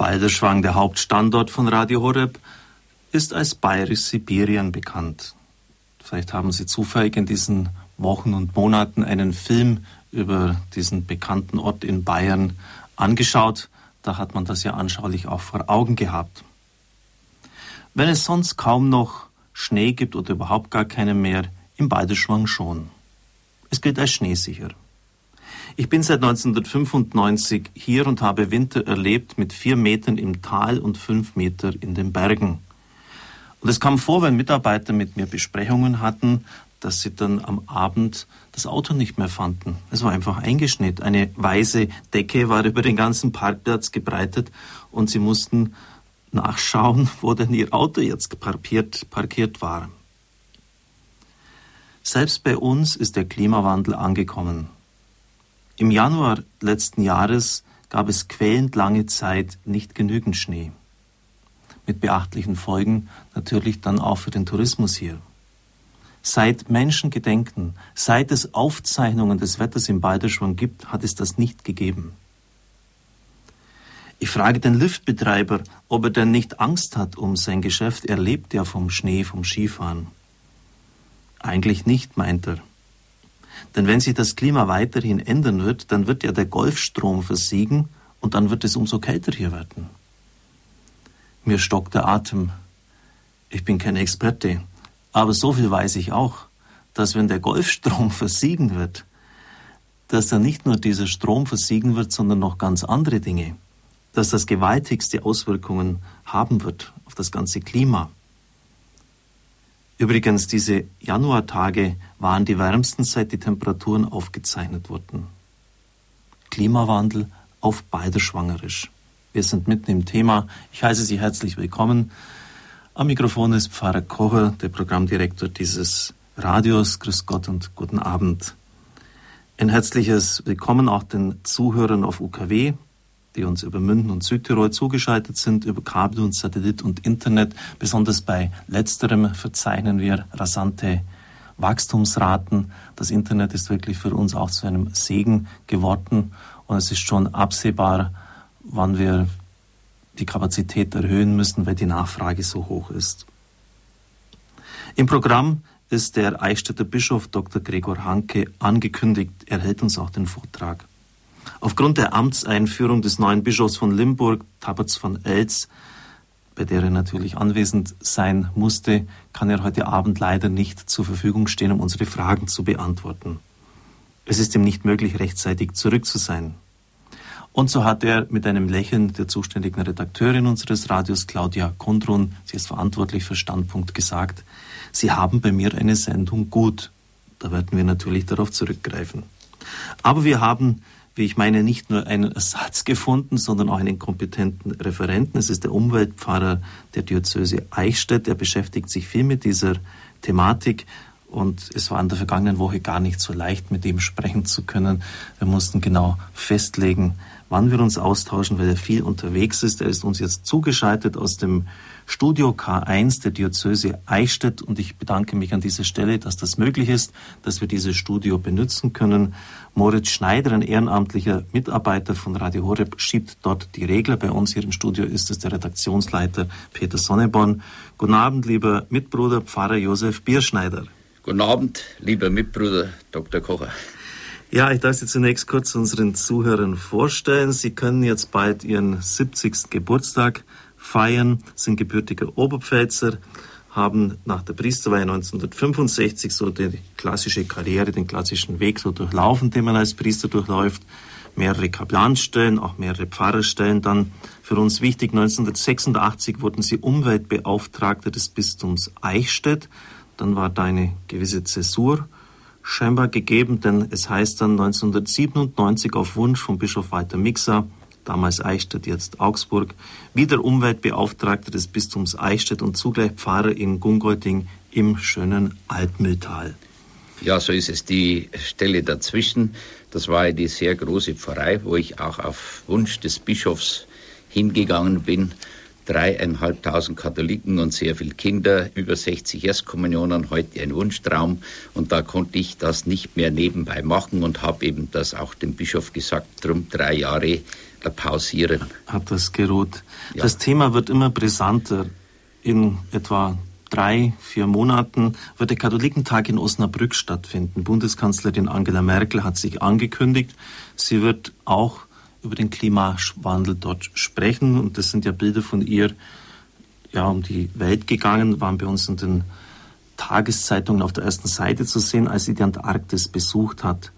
Balderschwang, der Hauptstandort von Radio Horeb, ist als Bayerisch Sibirien bekannt. Vielleicht haben Sie zufällig in diesen Wochen und Monaten einen Film über diesen bekannten Ort in Bayern angeschaut. Da hat man das ja anschaulich auch vor Augen gehabt. Wenn es sonst kaum noch Schnee gibt oder überhaupt gar keinen mehr, im Balderschwang schon. Es gilt als schneesicher. Ich bin seit 1995 hier und habe Winter erlebt mit vier Metern im Tal und fünf Meter in den Bergen. Und es kam vor, wenn Mitarbeiter mit mir Besprechungen hatten, dass sie dann am Abend das Auto nicht mehr fanden. Es war einfach eingeschnitten. Eine weiße Decke war über den ganzen Parkplatz gebreitet und sie mussten nachschauen, wo denn ihr Auto jetzt parkiert, parkiert war. Selbst bei uns ist der Klimawandel angekommen. Im Januar letzten Jahres gab es quälend lange Zeit nicht genügend Schnee. Mit beachtlichen Folgen natürlich dann auch für den Tourismus hier. Seit Menschengedenken, seit es Aufzeichnungen des Wetters im Balderschwang gibt, hat es das nicht gegeben. Ich frage den Liftbetreiber, ob er denn nicht Angst hat um sein Geschäft. Er lebt ja vom Schnee, vom Skifahren. Eigentlich nicht, meint er. Denn wenn sich das Klima weiterhin ändern wird, dann wird ja der Golfstrom versiegen und dann wird es umso kälter hier werden. Mir stockt der Atem. Ich bin kein Experte, aber so viel weiß ich auch, dass wenn der Golfstrom versiegen wird, dass dann nicht nur dieser Strom versiegen wird, sondern noch ganz andere Dinge, dass das gewaltigste Auswirkungen haben wird auf das ganze Klima. Übrigens, diese Januartage waren die wärmsten, seit die Temperaturen aufgezeichnet wurden. Klimawandel auf Beiderschwangerisch. Wir sind mitten im Thema. Ich heiße Sie herzlich willkommen. Am Mikrofon ist Pfarrer Kocher, der Programmdirektor dieses Radios. Grüß Gott und guten Abend. Ein herzliches Willkommen auch den Zuhörern auf UKW, die uns über Münden und Südtirol zugeschaltet sind, über Kabel und Satellit und Internet. Besonders bei letzterem verzeichnen wir rasante Wachstumsraten. Das Internet ist wirklich für uns auch zu einem Segen geworden und es ist schon absehbar, wann wir die Kapazität erhöhen müssen, weil die Nachfrage so hoch ist. Im Programm ist der Eichstätter Bischof Dr. Gregor Hanke angekündigt. Er hält uns auch den Vortrag. Aufgrund der Amtseinführung des neuen Bischofs von Limburg, Tabatz von Elz, bei der er natürlich anwesend sein musste, kann er heute Abend leider nicht zur Verfügung stehen, um unsere Fragen zu beantworten. Es ist ihm nicht möglich, rechtzeitig zurück zu sein. Und so hat er mit einem Lächeln der zuständigen Redakteurin unseres Radios, Claudia Kondrun, sie ist verantwortlich für Standpunkt, gesagt, Sie haben bei mir eine Sendung gut. Da werden wir natürlich darauf zurückgreifen. Aber wir haben wie ich meine, nicht nur einen Ersatz gefunden, sondern auch einen kompetenten Referenten. Es ist der Umweltpfarrer der Diözese Eichstätt. Er beschäftigt sich viel mit dieser Thematik. Und es war in der vergangenen Woche gar nicht so leicht, mit ihm sprechen zu können. Wir mussten genau festlegen, wann wir uns austauschen, weil er viel unterwegs ist. Er ist uns jetzt zugeschaltet aus dem Studio K1 der Diözese Eichstätt und ich bedanke mich an dieser Stelle, dass das möglich ist, dass wir dieses Studio benutzen können. Moritz Schneider, ein ehrenamtlicher Mitarbeiter von Radio Horeb, schiebt dort die Regler. Bei uns hier im Studio ist es der Redaktionsleiter Peter Sonneborn. Guten Abend, lieber Mitbruder Pfarrer Josef Bierschneider. Guten Abend, lieber Mitbruder Dr. Kocher. Ja, ich darf Sie zunächst kurz unseren Zuhörern vorstellen. Sie können jetzt bald Ihren 70. Geburtstag feiern, sind gebürtiger Oberpfälzer, haben nach der Priesterweihe 1965 so die klassische Karriere, den klassischen Weg so durchlaufen, den man als Priester durchläuft. Mehrere Kaplanstellen, auch mehrere Pfarrerstellen. Dann für uns wichtig, 1986 wurden sie Umweltbeauftragter des Bistums Eichstätt. Dann war da eine gewisse Zäsur scheinbar gegeben, denn es heißt dann 1997 auf Wunsch von Bischof Walter Mixer, damals Eichstätt, jetzt Augsburg, wieder Umweltbeauftragter des Bistums Eichstätt und zugleich Pfarrer in Gungolding im schönen Altmühltal. Ja, so ist es. Die Stelle dazwischen, das war die sehr große Pfarrei, wo ich auch auf Wunsch des Bischofs hingegangen bin. Dreieinhalbtausend Katholiken und sehr viele Kinder, über 60 Erstkommunionen, heute ein Wunschtraum. Und da konnte ich das nicht mehr nebenbei machen und habe eben das auch dem Bischof gesagt, drum drei Jahre pausieren. Hat das geruht. Ja. Das Thema wird immer brisanter. In etwa drei, vier Monaten wird der Katholikentag in Osnabrück stattfinden. Bundeskanzlerin Angela Merkel hat sich angekündigt, sie wird auch über den Klimawandel dort sprechen. Und das sind ja Bilder von ihr ja, um die Welt gegangen, waren bei uns in den Tageszeitungen auf der ersten Seite zu sehen, als sie die Antarktis besucht hat.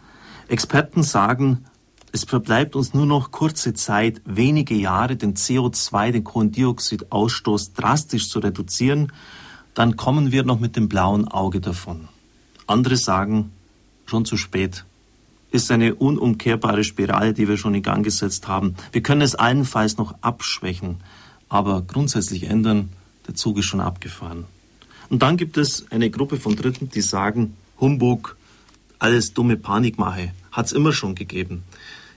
Experten sagen, es verbleibt uns nur noch kurze Zeit, wenige Jahre, den CO2, den Kohlendioxidausstoß drastisch zu reduzieren dann kommen wir noch mit dem blauen Auge davon. Andere sagen, schon zu spät. Ist eine unumkehrbare Spirale, die wir schon in Gang gesetzt haben. Wir können es allenfalls noch abschwächen, aber grundsätzlich ändern, der Zug ist schon abgefahren. Und dann gibt es eine Gruppe von Dritten, die sagen, Humbug, alles dumme Panikmache, hat es immer schon gegeben.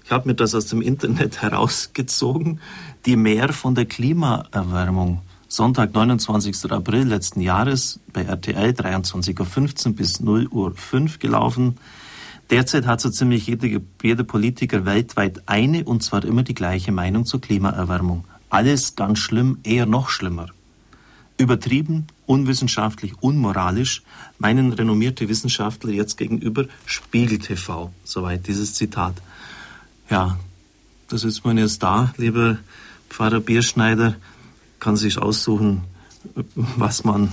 Ich habe mir das aus dem Internet herausgezogen, die mehr von der Klimaerwärmung Sonntag, 29. April letzten Jahres bei RTL 23.15 Uhr bis 0 Uhr 5 gelaufen. Derzeit hat so ziemlich jeder, jeder Politiker weltweit eine und zwar immer die gleiche Meinung zur Klimaerwärmung. Alles ganz schlimm, eher noch schlimmer. Übertrieben, unwissenschaftlich, unmoralisch, meinen renommierte Wissenschaftler jetzt gegenüber Spiegel TV. Soweit dieses Zitat. Ja, das ist man jetzt da, lieber Pfarrer Bierschneider kann sich aussuchen, was man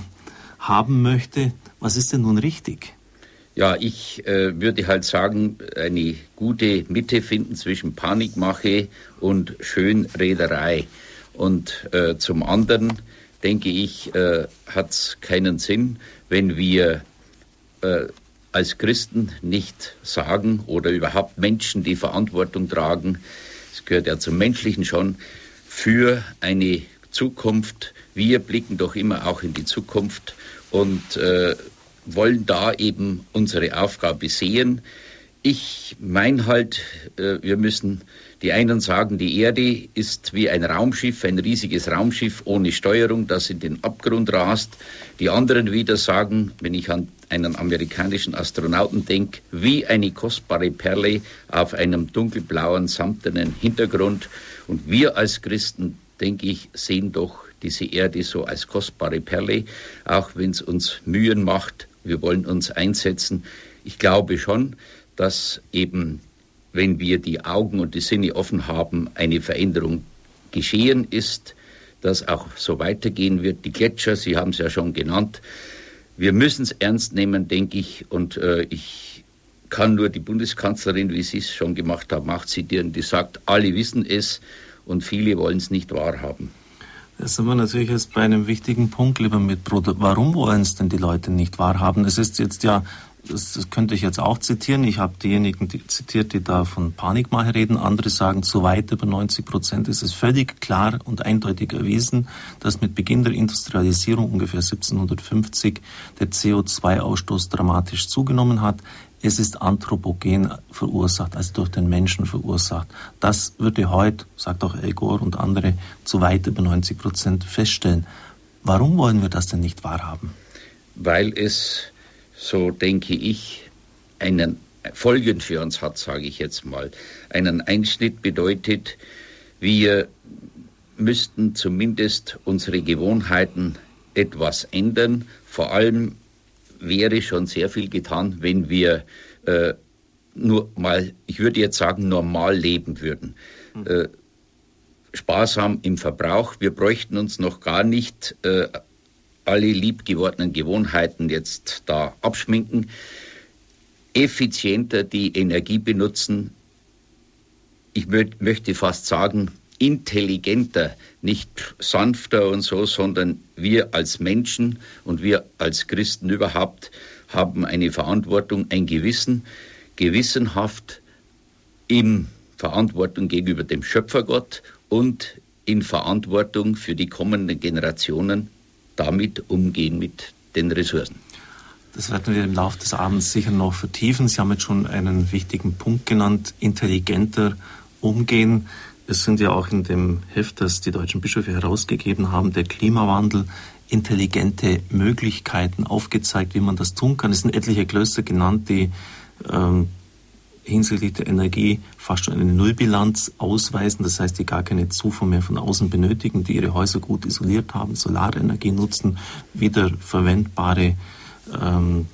haben möchte. Was ist denn nun richtig? Ja, ich äh, würde halt sagen, eine gute Mitte finden zwischen Panikmache und Schönrederei. Und äh, zum anderen denke ich, äh, hat es keinen Sinn, wenn wir äh, als Christen nicht sagen oder überhaupt Menschen, die Verantwortung tragen, es gehört ja zum Menschlichen schon, für eine Zukunft. Wir blicken doch immer auch in die Zukunft und äh, wollen da eben unsere Aufgabe sehen. Ich meine halt, äh, wir müssen, die einen sagen, die Erde ist wie ein Raumschiff, ein riesiges Raumschiff ohne Steuerung, das in den Abgrund rast. Die anderen wieder sagen, wenn ich an einen amerikanischen Astronauten denke, wie eine kostbare Perle auf einem dunkelblauen, samtenen Hintergrund. Und wir als Christen denke ich, sehen doch diese Erde so als kostbare Perle, auch wenn es uns Mühen macht. Wir wollen uns einsetzen. Ich glaube schon, dass eben, wenn wir die Augen und die Sinne offen haben, eine Veränderung geschehen ist, dass auch so weitergehen wird. Die Gletscher, Sie haben es ja schon genannt. Wir müssen es ernst nehmen, denke ich. Und äh, ich kann nur die Bundeskanzlerin, wie Sie es schon gemacht haben, auch zitieren, die sagt, alle wissen es und viele wollen es nicht wahrhaben. Da sind wir natürlich jetzt bei einem wichtigen Punkt, lieber Mitbruder. Warum wollen es denn die Leute nicht wahrhaben? Es ist jetzt ja, das, das könnte ich jetzt auch zitieren. Ich habe diejenigen die zitiert, die da von Panikmache reden. Andere sagen, zu weit über 90 Prozent ist es völlig klar und eindeutig erwiesen, dass mit Beginn der Industrialisierung ungefähr 1750 der CO2-Ausstoß dramatisch zugenommen hat es ist anthropogen verursacht, also durch den Menschen verursacht. Das würde heute, sagt auch El Gore und andere, zu weit über 90 Prozent feststellen. Warum wollen wir das denn nicht wahrhaben? Weil es, so denke ich, einen Folgen für uns hat, sage ich jetzt mal. Einen Einschnitt bedeutet, wir müssten zumindest unsere Gewohnheiten etwas ändern, vor allem wäre schon sehr viel getan, wenn wir äh, nur mal, ich würde jetzt sagen, normal leben würden. Mhm. Äh, sparsam im Verbrauch. Wir bräuchten uns noch gar nicht äh, alle liebgewordenen Gewohnheiten jetzt da abschminken. Effizienter die Energie benutzen. Ich möchte fast sagen, intelligenter, nicht sanfter und so, sondern wir als Menschen und wir als Christen überhaupt haben eine Verantwortung, ein Gewissen, gewissenhaft in Verantwortung gegenüber dem Schöpfergott und in Verantwortung für die kommenden Generationen damit umgehen mit den Ressourcen. Das werden wir im Laufe des Abends sicher noch vertiefen. Sie haben jetzt schon einen wichtigen Punkt genannt, intelligenter umgehen. Es sind ja auch in dem Heft, das die deutschen Bischöfe herausgegeben haben, der Klimawandel, intelligente Möglichkeiten aufgezeigt, wie man das tun kann. Es sind etliche Klöster genannt, die ähm, hinsichtlich der Energie fast schon eine Nullbilanz ausweisen, das heißt, die gar keine Zufuhr mehr von außen benötigen, die ihre Häuser gut isoliert haben, Solarenergie nutzen, wiederverwendbare ähm,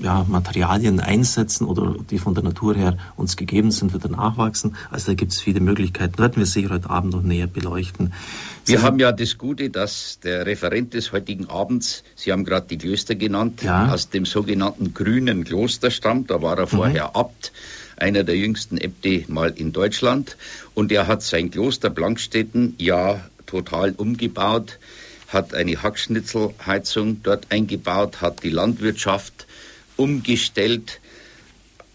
ja, Materialien einsetzen oder die von der Natur her uns gegeben sind, wieder nachwachsen. Also da gibt es viele Möglichkeiten. Werden wir sicher heute Abend noch näher beleuchten. Wir haben ja das Gute, dass der Referent des heutigen Abends, Sie haben gerade die Klöster genannt, ja. aus dem sogenannten grünen Kloster stammt. Da war er vorher mhm. Abt, einer der jüngsten Äbte mal in Deutschland. Und er hat sein Kloster Blankstetten ja total umgebaut hat eine Hackschnitzelheizung dort eingebaut, hat die Landwirtschaft umgestellt,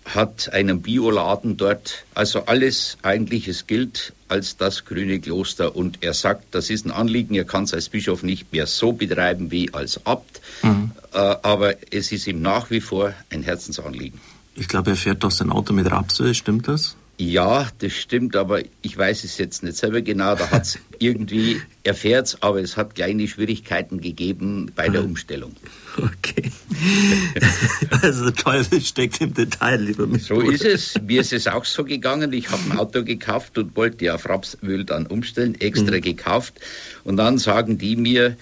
hat einen Bioladen dort. Also alles eigentlich, es gilt als das grüne Kloster. Und er sagt, das ist ein Anliegen, er kann es als Bischof nicht mehr so betreiben wie als Abt, mhm. äh, aber es ist ihm nach wie vor ein Herzensanliegen. Ich glaube, er fährt doch sein Auto mit Rapsöl, stimmt das? Ja, das stimmt, aber ich weiß es jetzt nicht selber genau. Da hat es irgendwie, erfährt aber es hat kleine Schwierigkeiten gegeben bei der Umstellung. Okay. Also der Teufel steckt im Detail, lieber Mitbruder. So ist es. Mir ist es auch so gegangen. Ich habe ein Auto gekauft und wollte auf Rapsöl dann umstellen, extra mhm. gekauft. Und dann sagen die mir,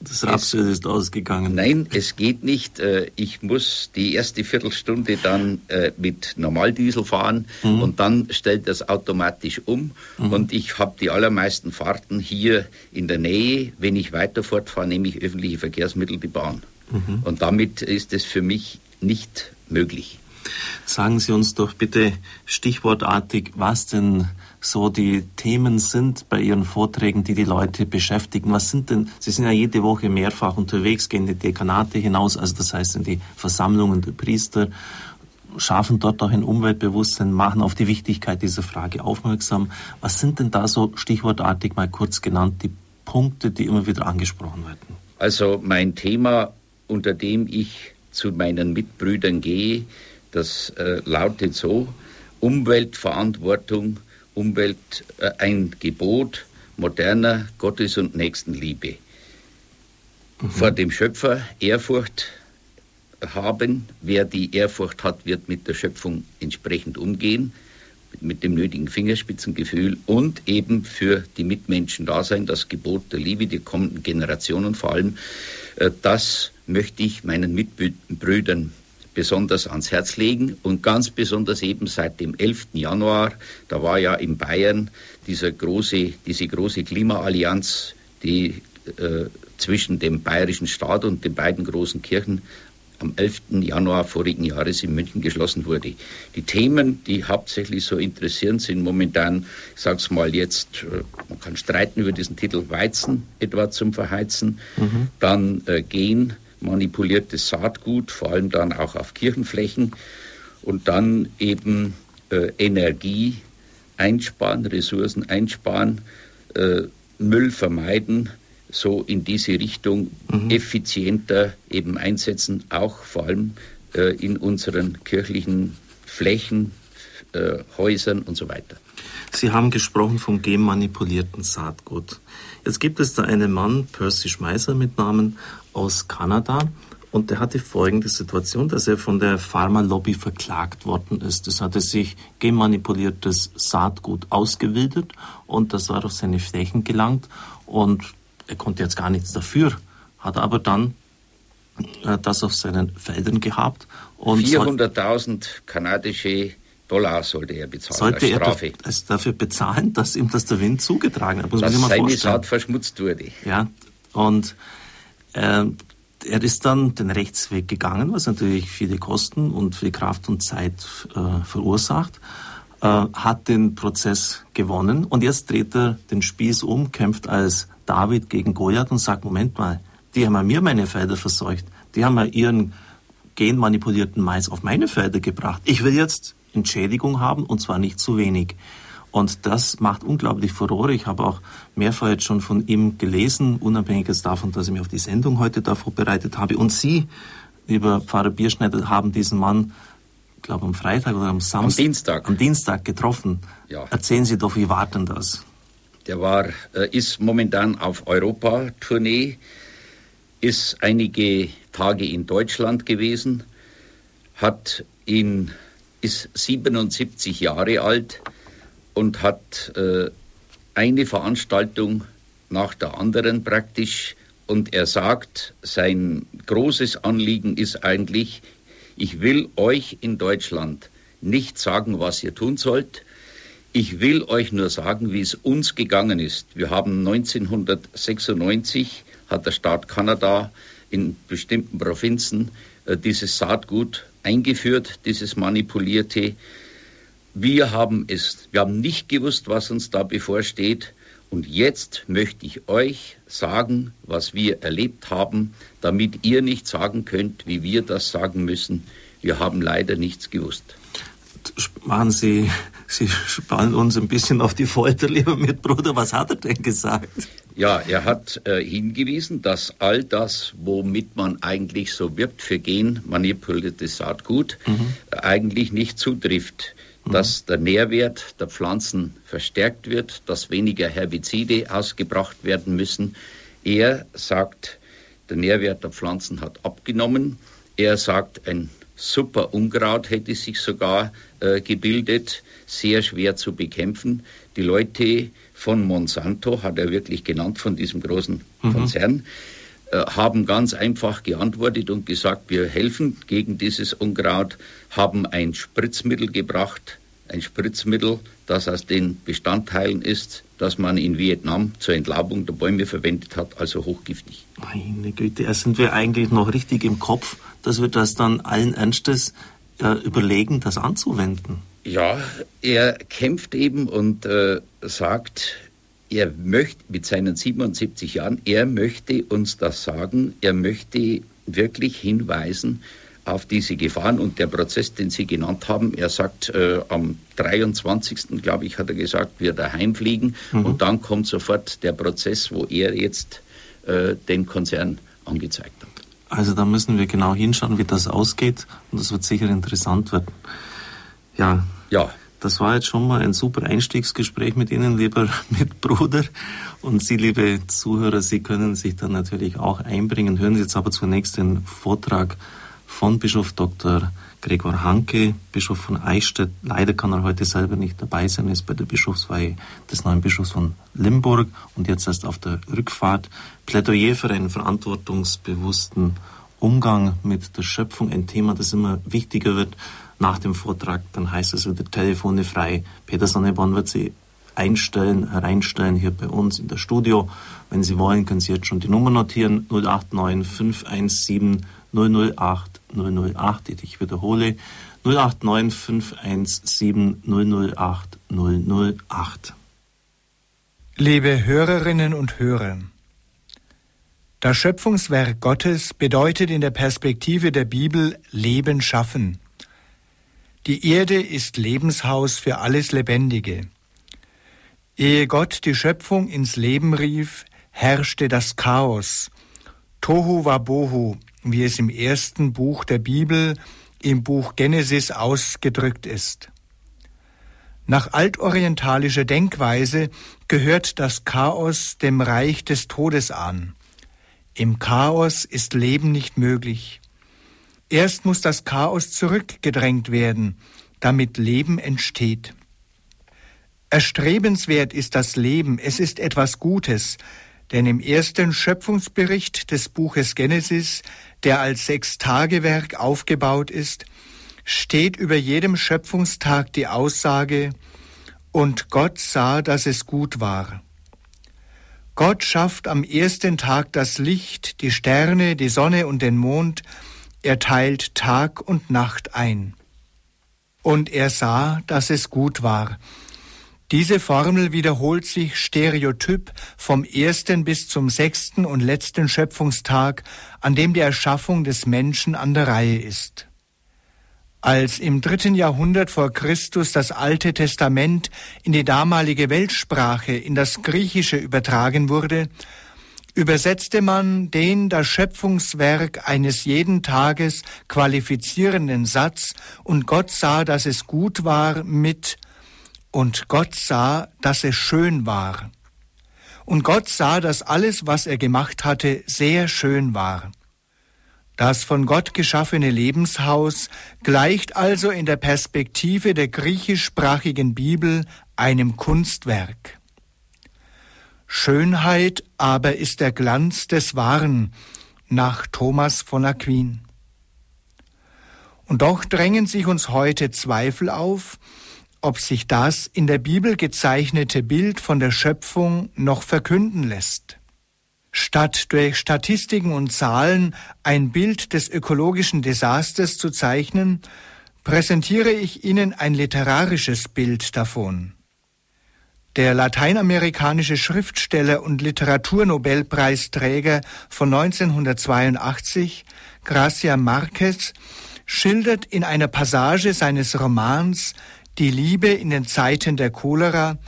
das Rapsöl ist ausgegangen. Nein, es geht nicht. Äh, ich muss die erste Viertelstunde dann äh, mit Normaldiesel fahren mhm. und dann stellt das automatisch um. Mhm. Und ich habe die allermeisten Fahrten hier in der Nähe. Wenn ich weiter fortfahre, nehme ich öffentliche Verkehrsmittel, die Bahn. Mhm. Und damit ist es für mich nicht möglich. Sagen Sie uns doch bitte stichwortartig, was denn so die Themen sind bei Ihren Vorträgen, die die Leute beschäftigen? Was sind denn, Sie sind ja jede Woche mehrfach unterwegs, gehen in die Dekanate hinaus, also das heißt in die Versammlungen der Priester, schaffen dort auch ein Umweltbewusstsein, machen auf die Wichtigkeit dieser Frage aufmerksam. Was sind denn da so stichwortartig mal kurz genannt die Punkte, die immer wieder angesprochen werden? Also mein Thema, unter dem ich zu meinen Mitbrüdern gehe, das äh, lautet so, Umweltverantwortung Umwelt äh, ein Gebot moderner Gottes- und Nächstenliebe. Mhm. Vor dem Schöpfer Ehrfurcht haben. Wer die Ehrfurcht hat, wird mit der Schöpfung entsprechend umgehen, mit dem nötigen Fingerspitzengefühl und eben für die Mitmenschen da sein, das Gebot der Liebe, die kommenden Generationen vor allem. Äh, das möchte ich meinen Mitbrüdern besonders ans Herz legen und ganz besonders eben seit dem 11. Januar, da war ja in Bayern dieser große, diese große Klimaallianz, die äh, zwischen dem bayerischen Staat und den beiden großen Kirchen am 11. Januar vorigen Jahres in München geschlossen wurde. Die Themen, die hauptsächlich so interessieren, sind momentan, ich sag's mal jetzt, äh, man kann streiten über diesen Titel Weizen etwa zum Verheizen, mhm. dann äh, Gen, manipuliertes Saatgut, vor allem dann auch auf Kirchenflächen und dann eben äh, Energie einsparen, Ressourcen einsparen, äh, Müll vermeiden, so in diese Richtung mhm. effizienter eben einsetzen, auch vor allem äh, in unseren kirchlichen Flächen, äh, Häusern und so weiter. Sie haben gesprochen vom genmanipulierten Saatgut. Jetzt gibt es da einen Mann, Percy Schmeißer mit Namen, aus Kanada. Und der hatte folgende Situation, dass er von der Pharmalobby verklagt worden ist. Es hatte sich genmanipuliertes Saatgut ausgewildert und das war auf seine Flächen gelangt und er konnte jetzt gar nichts dafür, hat aber dann äh, das auf seinen Feldern gehabt. 400.000 kanadische Dollar sollte er bezahlen sollte als Strafe. er dafür bezahlen, dass ihm das der Wind zugetragen hat. Muss dass seine vorstellen. Saat verschmutzt wurde. Ja, und äh, er ist dann den Rechtsweg gegangen, was natürlich viele Kosten und viel Kraft und Zeit äh, verursacht, äh, hat den Prozess gewonnen und jetzt dreht er den Spieß um, kämpft als David gegen Goliath und sagt, Moment mal, die haben mir meine Felder verseucht, die haben mir ihren genmanipulierten Mais auf meine Felder gebracht. Ich will jetzt Entschädigung haben und zwar nicht zu wenig. Und das macht unglaublich Furore. Ich habe auch mehrfach jetzt schon von ihm gelesen, unabhängig davon, dass ich mich auf die Sendung heute da vorbereitet habe. Und Sie, lieber Pfarrer Bierschneider, haben diesen Mann, ich glaube am Freitag oder am Samstag, am Dienstag, am Dienstag getroffen. Ja. Erzählen Sie doch, wie war denn das? Der war, äh, ist momentan auf Europa-Tournee, ist einige Tage in Deutschland gewesen, hat in ist 77 Jahre alt und hat äh, eine Veranstaltung nach der anderen praktisch. Und er sagt, sein großes Anliegen ist eigentlich, ich will euch in Deutschland nicht sagen, was ihr tun sollt. Ich will euch nur sagen, wie es uns gegangen ist. Wir haben 1996, hat der Staat Kanada in bestimmten Provinzen äh, dieses Saatgut eingeführt, dieses manipulierte. Wir haben es, wir haben nicht gewusst, was uns da bevorsteht. Und jetzt möchte ich euch sagen, was wir erlebt haben, damit ihr nicht sagen könnt, wie wir das sagen müssen. Wir haben leider nichts gewusst. Machen Sie, Sie spannen uns ein bisschen auf die Folter, lieber Mitbruder. Was hat er denn gesagt? Ja, er hat äh, hingewiesen, dass all das, womit man eigentlich so wirbt für genmanipuliertes Saatgut, mhm. eigentlich nicht zutrifft. Mhm. Dass der Nährwert der Pflanzen verstärkt wird, dass weniger Herbizide ausgebracht werden müssen. Er sagt, der Nährwert der Pflanzen hat abgenommen. Er sagt, ein super Unkraut hätte sich sogar äh, gebildet, sehr schwer zu bekämpfen. Die Leute von Monsanto, hat er wirklich genannt, von diesem großen mhm. Konzern, äh, haben ganz einfach geantwortet und gesagt, wir helfen gegen dieses Unkraut, haben ein Spritzmittel gebracht, ein Spritzmittel, das aus den Bestandteilen ist, das man in Vietnam zur Entlabung der Bäume verwendet hat, also hochgiftig. Meine Güte, erst sind wir eigentlich noch richtig im Kopf, dass wir das dann allen Ernstes äh, überlegen, das anzuwenden. Ja, er kämpft eben und äh, sagt, er möchte mit seinen 77 Jahren, er möchte uns das sagen, er möchte wirklich hinweisen auf diese Gefahren und der Prozess, den Sie genannt haben, er sagt, äh, am 23. glaube ich, hat er gesagt, wir daheim fliegen mhm. und dann kommt sofort der Prozess, wo er jetzt äh, den Konzern angezeigt hat. Also da müssen wir genau hinschauen, wie das ausgeht und das wird sicher interessant werden. Ja, ja. Das war jetzt schon mal ein super Einstiegsgespräch mit Ihnen, lieber Mitbruder. Und Sie, liebe Zuhörer, Sie können sich dann natürlich auch einbringen. Hören Sie jetzt aber zunächst den Vortrag von Bischof Dr. Gregor Hanke, Bischof von Eichstätt. Leider kann er heute selber nicht dabei sein, er ist bei der Bischofsweihe des neuen Bischofs von Limburg und jetzt erst auf der Rückfahrt. Plädoyer für einen verantwortungsbewussten Umgang mit der Schöpfung, ein Thema, das immer wichtiger wird nach dem Vortrag, dann heißt es wieder Telefone frei. Peter Sonneborn wird Sie einstellen, hereinstellen hier bei uns in der Studio. Wenn Sie wollen, können Sie jetzt schon die Nummer notieren. 089 517 008 008. Ich wiederhole. 089 517 008 008. Liebe Hörerinnen und Hörer, das Schöpfungswerk Gottes bedeutet in der Perspektive der Bibel Leben schaffen. Die Erde ist Lebenshaus für alles Lebendige. Ehe Gott die Schöpfung ins Leben rief, herrschte das Chaos. Tohu Wabohu, wie es im ersten Buch der Bibel, im Buch Genesis ausgedrückt ist. Nach altorientalischer Denkweise gehört das Chaos dem Reich des Todes an. Im Chaos ist Leben nicht möglich. Erst muss das Chaos zurückgedrängt werden, damit Leben entsteht. Erstrebenswert ist das Leben, es ist etwas Gutes, denn im ersten Schöpfungsbericht des Buches Genesis, der als Sechstagewerk aufgebaut ist, steht über jedem Schöpfungstag die Aussage, und Gott sah, dass es gut war. Gott schafft am ersten Tag das Licht, die Sterne, die Sonne und den Mond, er teilt Tag und Nacht ein. Und er sah, dass es gut war. Diese Formel wiederholt sich stereotyp vom ersten bis zum sechsten und letzten Schöpfungstag, an dem die Erschaffung des Menschen an der Reihe ist. Als im dritten Jahrhundert vor Christus das Alte Testament in die damalige Weltsprache, in das Griechische übertragen wurde, übersetzte man den das Schöpfungswerk eines jeden Tages qualifizierenden Satz und Gott sah, dass es gut war mit und Gott sah, dass es schön war. Und Gott sah, dass alles, was er gemacht hatte, sehr schön war. Das von Gott geschaffene Lebenshaus gleicht also in der Perspektive der griechischsprachigen Bibel einem Kunstwerk. Schönheit aber ist der Glanz des Wahren, nach Thomas von Aquin. Und doch drängen sich uns heute Zweifel auf, ob sich das in der Bibel gezeichnete Bild von der Schöpfung noch verkünden lässt. Statt durch Statistiken und Zahlen ein Bild des ökologischen Desasters zu zeichnen, präsentiere ich Ihnen ein literarisches Bild davon. Der lateinamerikanische Schriftsteller und Literaturnobelpreisträger von 1982, Gracia Marquez, schildert in einer Passage seines Romans Die Liebe in den Zeiten der Cholera,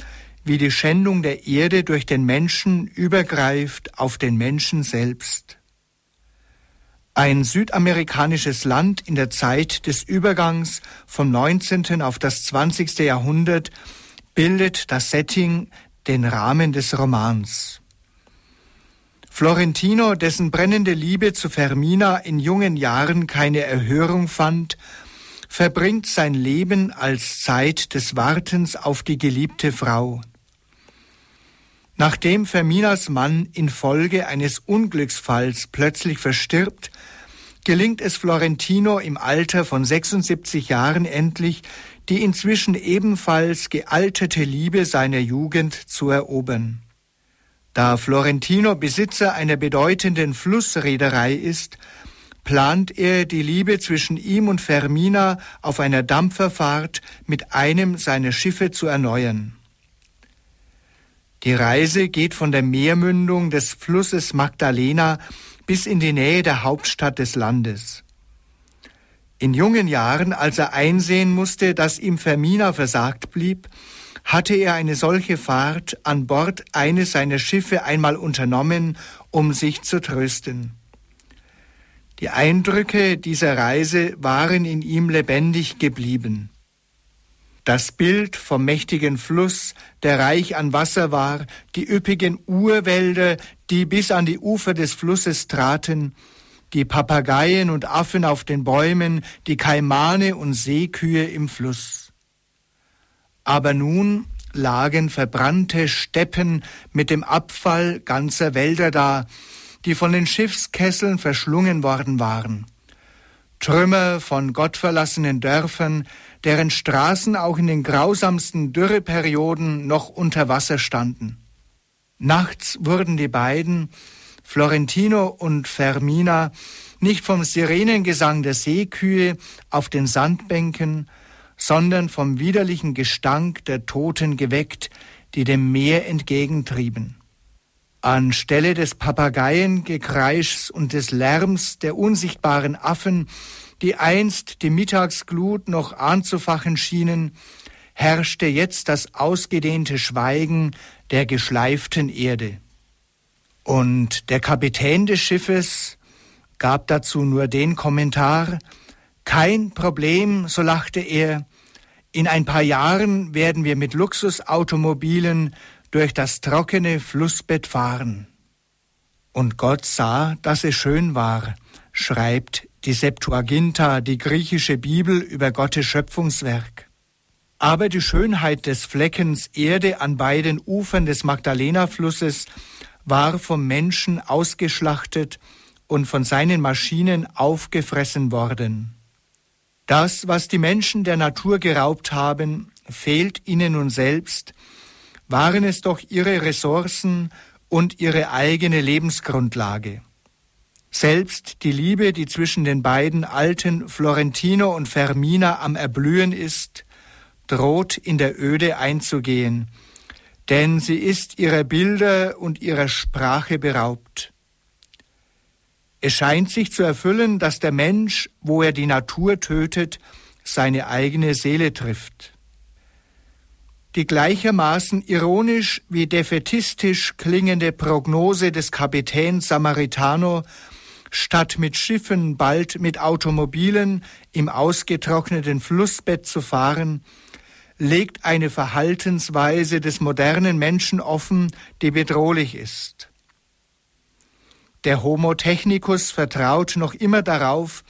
wie die Schändung der Erde durch den Menschen übergreift auf den Menschen selbst. Ein südamerikanisches Land in der Zeit des Übergangs vom 19. auf das 20. Jahrhundert bildet das Setting, den Rahmen des Romans. Florentino, dessen brennende Liebe zu Fermina in jungen Jahren keine Erhörung fand, verbringt sein Leben als Zeit des Wartens auf die geliebte Frau. Nachdem Ferminas Mann infolge eines Unglücksfalls plötzlich verstirbt, gelingt es Florentino im Alter von 76 Jahren endlich, die inzwischen ebenfalls gealterte Liebe seiner Jugend zu erobern. Da Florentino Besitzer einer bedeutenden Flussreederei ist, plant er die Liebe zwischen ihm und Fermina auf einer Dampferfahrt mit einem seiner Schiffe zu erneuern. Die Reise geht von der Meermündung des Flusses Magdalena bis in die Nähe der Hauptstadt des Landes. In jungen Jahren, als er einsehen musste, dass ihm Fermina versagt blieb, hatte er eine solche Fahrt an Bord eines seiner Schiffe einmal unternommen, um sich zu trösten. Die Eindrücke dieser Reise waren in ihm lebendig geblieben. Das Bild vom mächtigen Fluss, der reich an Wasser war, die üppigen Urwälder, die bis an die Ufer des Flusses traten, die Papageien und Affen auf den Bäumen, die Kaimane und Seekühe im Fluss. Aber nun lagen verbrannte Steppen mit dem Abfall ganzer Wälder da, die von den Schiffskesseln verschlungen worden waren. Trümmer von gottverlassenen Dörfern, deren Straßen auch in den grausamsten Dürreperioden noch unter Wasser standen. Nachts wurden die beiden, Florentino und Fermina, nicht vom Sirenengesang der Seekühe auf den Sandbänken, sondern vom widerlichen Gestank der Toten geweckt, die dem Meer entgegentrieben. Anstelle des Papageiengekreischs und des Lärms der unsichtbaren Affen, die einst die Mittagsglut noch anzufachen schienen, herrschte jetzt das ausgedehnte Schweigen der geschleiften Erde. Und der Kapitän des Schiffes gab dazu nur den Kommentar, kein Problem, so lachte er, in ein paar Jahren werden wir mit Luxusautomobilen durch das trockene Flussbett fahren. Und Gott sah, dass es schön war, schreibt die Septuaginta, die griechische Bibel über Gottes Schöpfungswerk. Aber die Schönheit des Fleckens Erde an beiden Ufern des Magdalena-Flusses war vom Menschen ausgeschlachtet und von seinen Maschinen aufgefressen worden. Das, was die Menschen der Natur geraubt haben, fehlt ihnen nun selbst, waren es doch ihre Ressourcen und ihre eigene Lebensgrundlage. Selbst die Liebe, die zwischen den beiden alten Florentino und Fermina am Erblühen ist, droht in der Öde einzugehen, denn sie ist ihrer Bilder und ihrer Sprache beraubt. Es scheint sich zu erfüllen, dass der Mensch, wo er die Natur tötet, seine eigene Seele trifft. Die gleichermaßen ironisch wie defetistisch klingende Prognose des Kapitäns Samaritano, statt mit Schiffen bald mit Automobilen im ausgetrockneten Flussbett zu fahren, legt eine Verhaltensweise des modernen Menschen offen, die bedrohlich ist. Der Homo technicus vertraut noch immer darauf,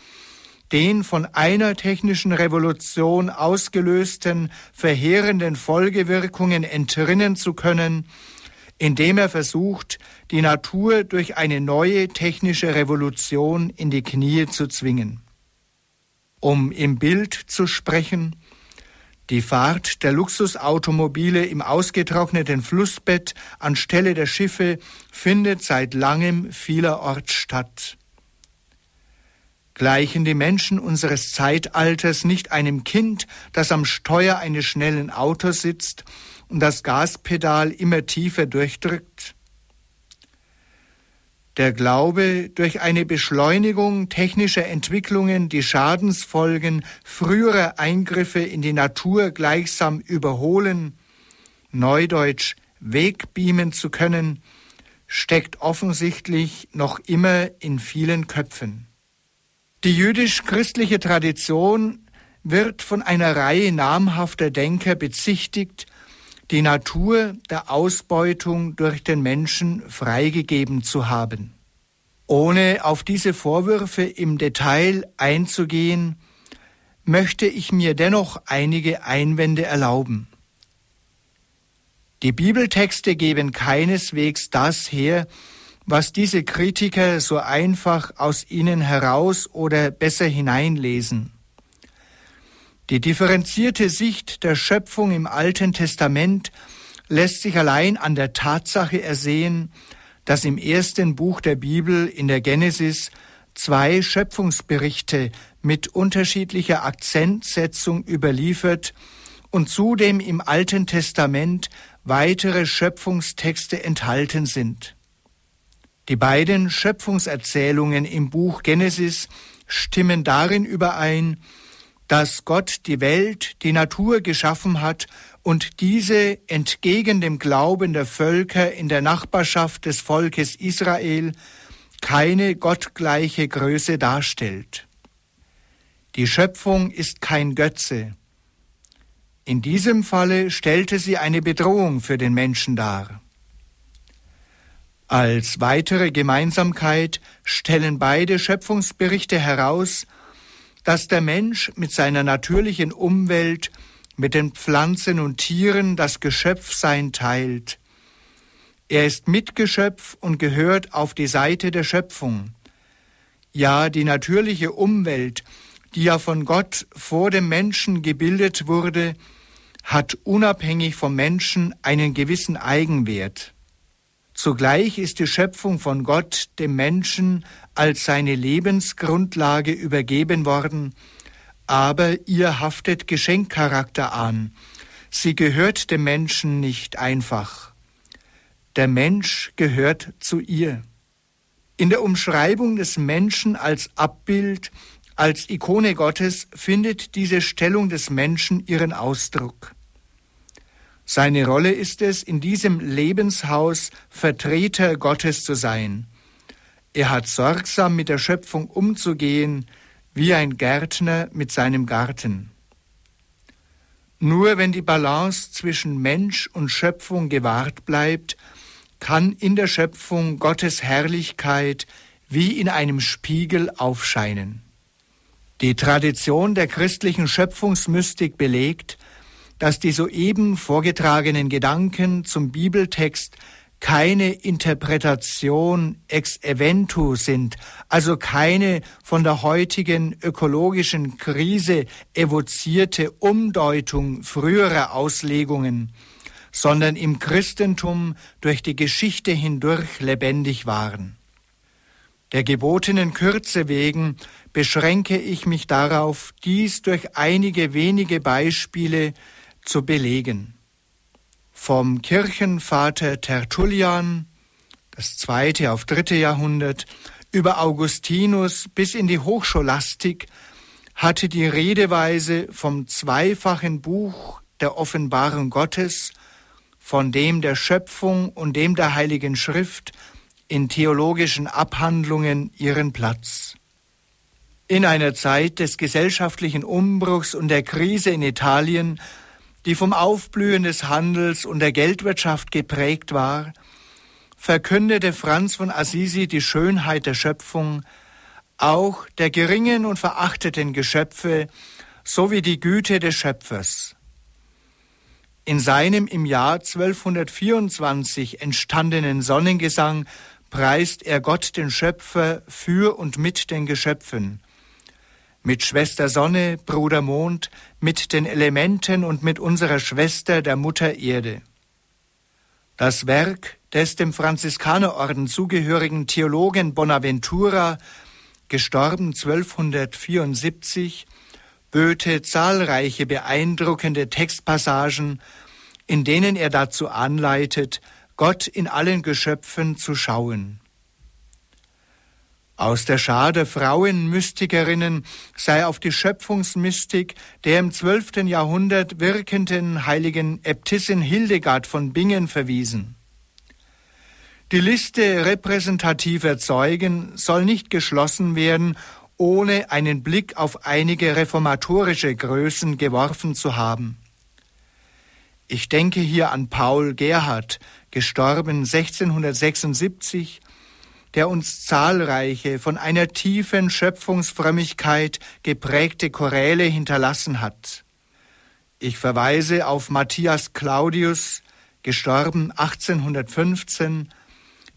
den von einer technischen Revolution ausgelösten verheerenden Folgewirkungen entrinnen zu können, indem er versucht, die Natur durch eine neue technische Revolution in die Knie zu zwingen. Um im Bild zu sprechen, die Fahrt der Luxusautomobile im ausgetrockneten Flussbett anstelle der Schiffe findet seit langem vielerorts statt. Gleichen die Menschen unseres Zeitalters nicht einem Kind, das am Steuer eines schnellen Autos sitzt und das Gaspedal immer tiefer durchdrückt? Der Glaube, durch eine Beschleunigung technischer Entwicklungen die Schadensfolgen früherer Eingriffe in die Natur gleichsam überholen, neudeutsch wegbeamen zu können, steckt offensichtlich noch immer in vielen Köpfen. Die jüdisch-christliche Tradition wird von einer Reihe namhafter Denker bezichtigt, die Natur der Ausbeutung durch den Menschen freigegeben zu haben. Ohne auf diese Vorwürfe im Detail einzugehen, möchte ich mir dennoch einige Einwände erlauben. Die Bibeltexte geben keineswegs das her, was diese Kritiker so einfach aus ihnen heraus oder besser hineinlesen. Die differenzierte Sicht der Schöpfung im Alten Testament lässt sich allein an der Tatsache ersehen, dass im ersten Buch der Bibel in der Genesis zwei Schöpfungsberichte mit unterschiedlicher Akzentsetzung überliefert und zudem im Alten Testament weitere Schöpfungstexte enthalten sind. Die beiden Schöpfungserzählungen im Buch Genesis stimmen darin überein, dass Gott die Welt, die Natur geschaffen hat und diese entgegen dem Glauben der Völker in der Nachbarschaft des Volkes Israel keine gottgleiche Größe darstellt. Die Schöpfung ist kein Götze. In diesem Falle stellte sie eine Bedrohung für den Menschen dar. Als weitere Gemeinsamkeit stellen beide Schöpfungsberichte heraus, dass der Mensch mit seiner natürlichen Umwelt, mit den Pflanzen und Tieren das Geschöpfsein teilt. Er ist Mitgeschöpf und gehört auf die Seite der Schöpfung. Ja, die natürliche Umwelt, die ja von Gott vor dem Menschen gebildet wurde, hat unabhängig vom Menschen einen gewissen Eigenwert. Zugleich ist die Schöpfung von Gott dem Menschen als seine Lebensgrundlage übergeben worden, aber ihr haftet Geschenkcharakter an. Sie gehört dem Menschen nicht einfach. Der Mensch gehört zu ihr. In der Umschreibung des Menschen als Abbild, als Ikone Gottes findet diese Stellung des Menschen ihren Ausdruck. Seine Rolle ist es, in diesem Lebenshaus Vertreter Gottes zu sein. Er hat sorgsam mit der Schöpfung umzugehen, wie ein Gärtner mit seinem Garten. Nur wenn die Balance zwischen Mensch und Schöpfung gewahrt bleibt, kann in der Schöpfung Gottes Herrlichkeit wie in einem Spiegel aufscheinen. Die Tradition der christlichen Schöpfungsmystik belegt, dass die soeben vorgetragenen Gedanken zum Bibeltext keine Interpretation ex eventu sind, also keine von der heutigen ökologischen Krise evozierte Umdeutung früherer Auslegungen, sondern im Christentum durch die Geschichte hindurch lebendig waren. Der gebotenen Kürze wegen beschränke ich mich darauf, dies durch einige wenige Beispiele zu belegen. Vom Kirchenvater Tertullian, das zweite auf dritte Jahrhundert, über Augustinus bis in die Hochscholastik hatte die Redeweise vom zweifachen Buch der Offenbarung Gottes, von dem der Schöpfung und dem der Heiligen Schrift in theologischen Abhandlungen ihren Platz. In einer Zeit des gesellschaftlichen Umbruchs und der Krise in Italien die vom Aufblühen des Handels und der Geldwirtschaft geprägt war, verkündete Franz von Assisi die Schönheit der Schöpfung, auch der geringen und verachteten Geschöpfe sowie die Güte des Schöpfers. In seinem im Jahr 1224 entstandenen Sonnengesang preist er Gott den Schöpfer für und mit den Geschöpfen, mit Schwester Sonne, Bruder Mond, mit den Elementen und mit unserer Schwester der Mutter Erde. Das Werk des dem Franziskanerorden zugehörigen Theologen Bonaventura, gestorben 1274, böte zahlreiche beeindruckende Textpassagen, in denen er dazu anleitet, Gott in allen Geschöpfen zu schauen. Aus der Schar der Frauenmystikerinnen sei auf die Schöpfungsmystik der im zwölften Jahrhundert wirkenden heiligen Äbtissin Hildegard von Bingen verwiesen. Die Liste repräsentativer Zeugen soll nicht geschlossen werden, ohne einen Blick auf einige reformatorische Größen geworfen zu haben. Ich denke hier an Paul Gerhard, gestorben 1676, der uns zahlreiche von einer tiefen Schöpfungsfrömmigkeit geprägte Choräle hinterlassen hat. Ich verweise auf Matthias Claudius, gestorben 1815,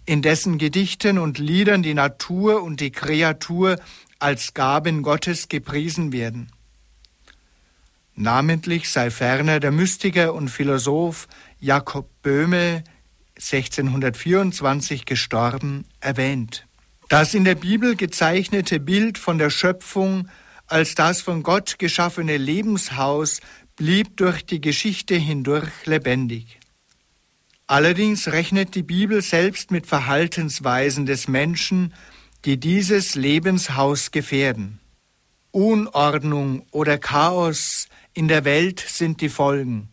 in dessen Gedichten und Liedern die Natur und die Kreatur als Gaben Gottes gepriesen werden. Namentlich sei ferner der Mystiker und Philosoph Jakob Böhme 1624 gestorben erwähnt. Das in der Bibel gezeichnete Bild von der Schöpfung als das von Gott geschaffene Lebenshaus blieb durch die Geschichte hindurch lebendig. Allerdings rechnet die Bibel selbst mit Verhaltensweisen des Menschen, die dieses Lebenshaus gefährden. Unordnung oder Chaos in der Welt sind die Folgen.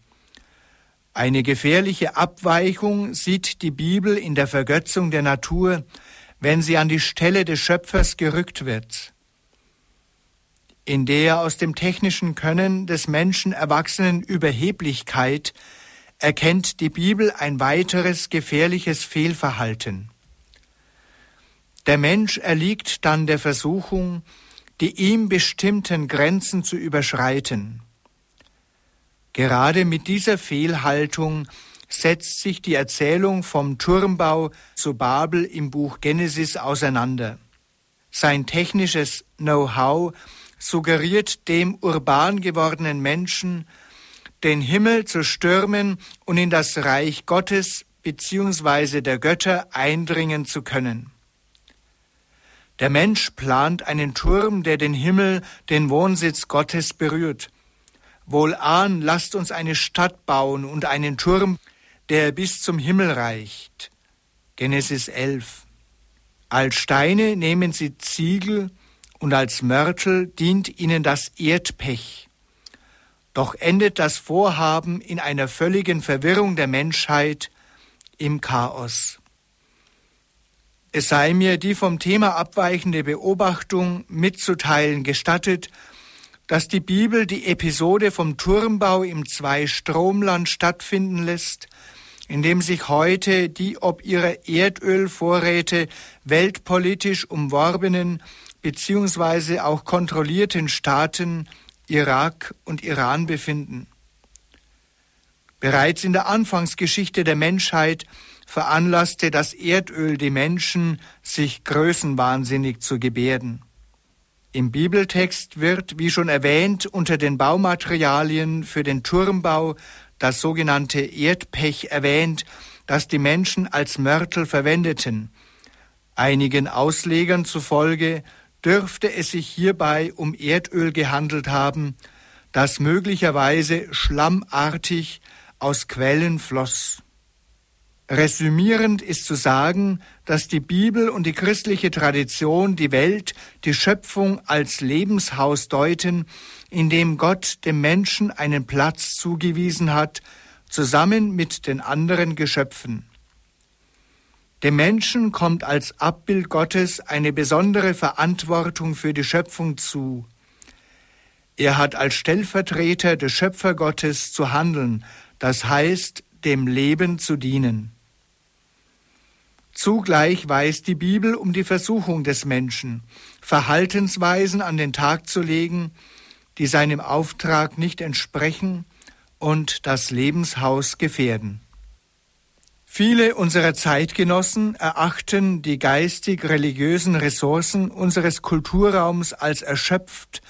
Eine gefährliche Abweichung sieht die Bibel in der Vergötzung der Natur, wenn sie an die Stelle des Schöpfers gerückt wird. In der aus dem technischen Können des Menschen erwachsenen Überheblichkeit erkennt die Bibel ein weiteres gefährliches Fehlverhalten. Der Mensch erliegt dann der Versuchung, die ihm bestimmten Grenzen zu überschreiten. Gerade mit dieser Fehlhaltung setzt sich die Erzählung vom Turmbau zu Babel im Buch Genesis auseinander. Sein technisches Know-how suggeriert dem urban gewordenen Menschen, den Himmel zu stürmen und in das Reich Gottes bzw. der Götter eindringen zu können. Der Mensch plant einen Turm, der den Himmel, den Wohnsitz Gottes berührt. Wohlan, lasst uns eine Stadt bauen und einen Turm, der bis zum Himmel reicht. Genesis 11. Als Steine nehmen sie Ziegel und als Mörtel dient ihnen das Erdpech. Doch endet das Vorhaben in einer völligen Verwirrung der Menschheit im Chaos. Es sei mir die vom Thema abweichende Beobachtung mitzuteilen gestattet, dass die Bibel die Episode vom Turmbau im Zweistromland stattfinden lässt, in dem sich heute die ob ihrer Erdölvorräte weltpolitisch umworbenen bzw. auch kontrollierten Staaten Irak und Iran befinden. Bereits in der Anfangsgeschichte der Menschheit veranlasste das Erdöl die Menschen, sich größenwahnsinnig zu gebärden. Im Bibeltext wird, wie schon erwähnt, unter den Baumaterialien für den Turmbau das sogenannte Erdpech erwähnt, das die Menschen als Mörtel verwendeten. Einigen Auslegern zufolge dürfte es sich hierbei um Erdöl gehandelt haben, das möglicherweise schlammartig aus Quellen floss. Resümierend ist zu sagen, dass die Bibel und die christliche Tradition die Welt, die Schöpfung als Lebenshaus deuten, in dem Gott dem Menschen einen Platz zugewiesen hat, zusammen mit den anderen Geschöpfen. Dem Menschen kommt als Abbild Gottes eine besondere Verantwortung für die Schöpfung zu. Er hat als Stellvertreter des Schöpfergottes zu handeln, das heißt, dem Leben zu dienen. Zugleich weiß die Bibel um die Versuchung des Menschen, Verhaltensweisen an den Tag zu legen, die seinem Auftrag nicht entsprechen und das Lebenshaus gefährden. Viele unserer Zeitgenossen erachten die geistig-religiösen Ressourcen unseres Kulturraums als erschöpft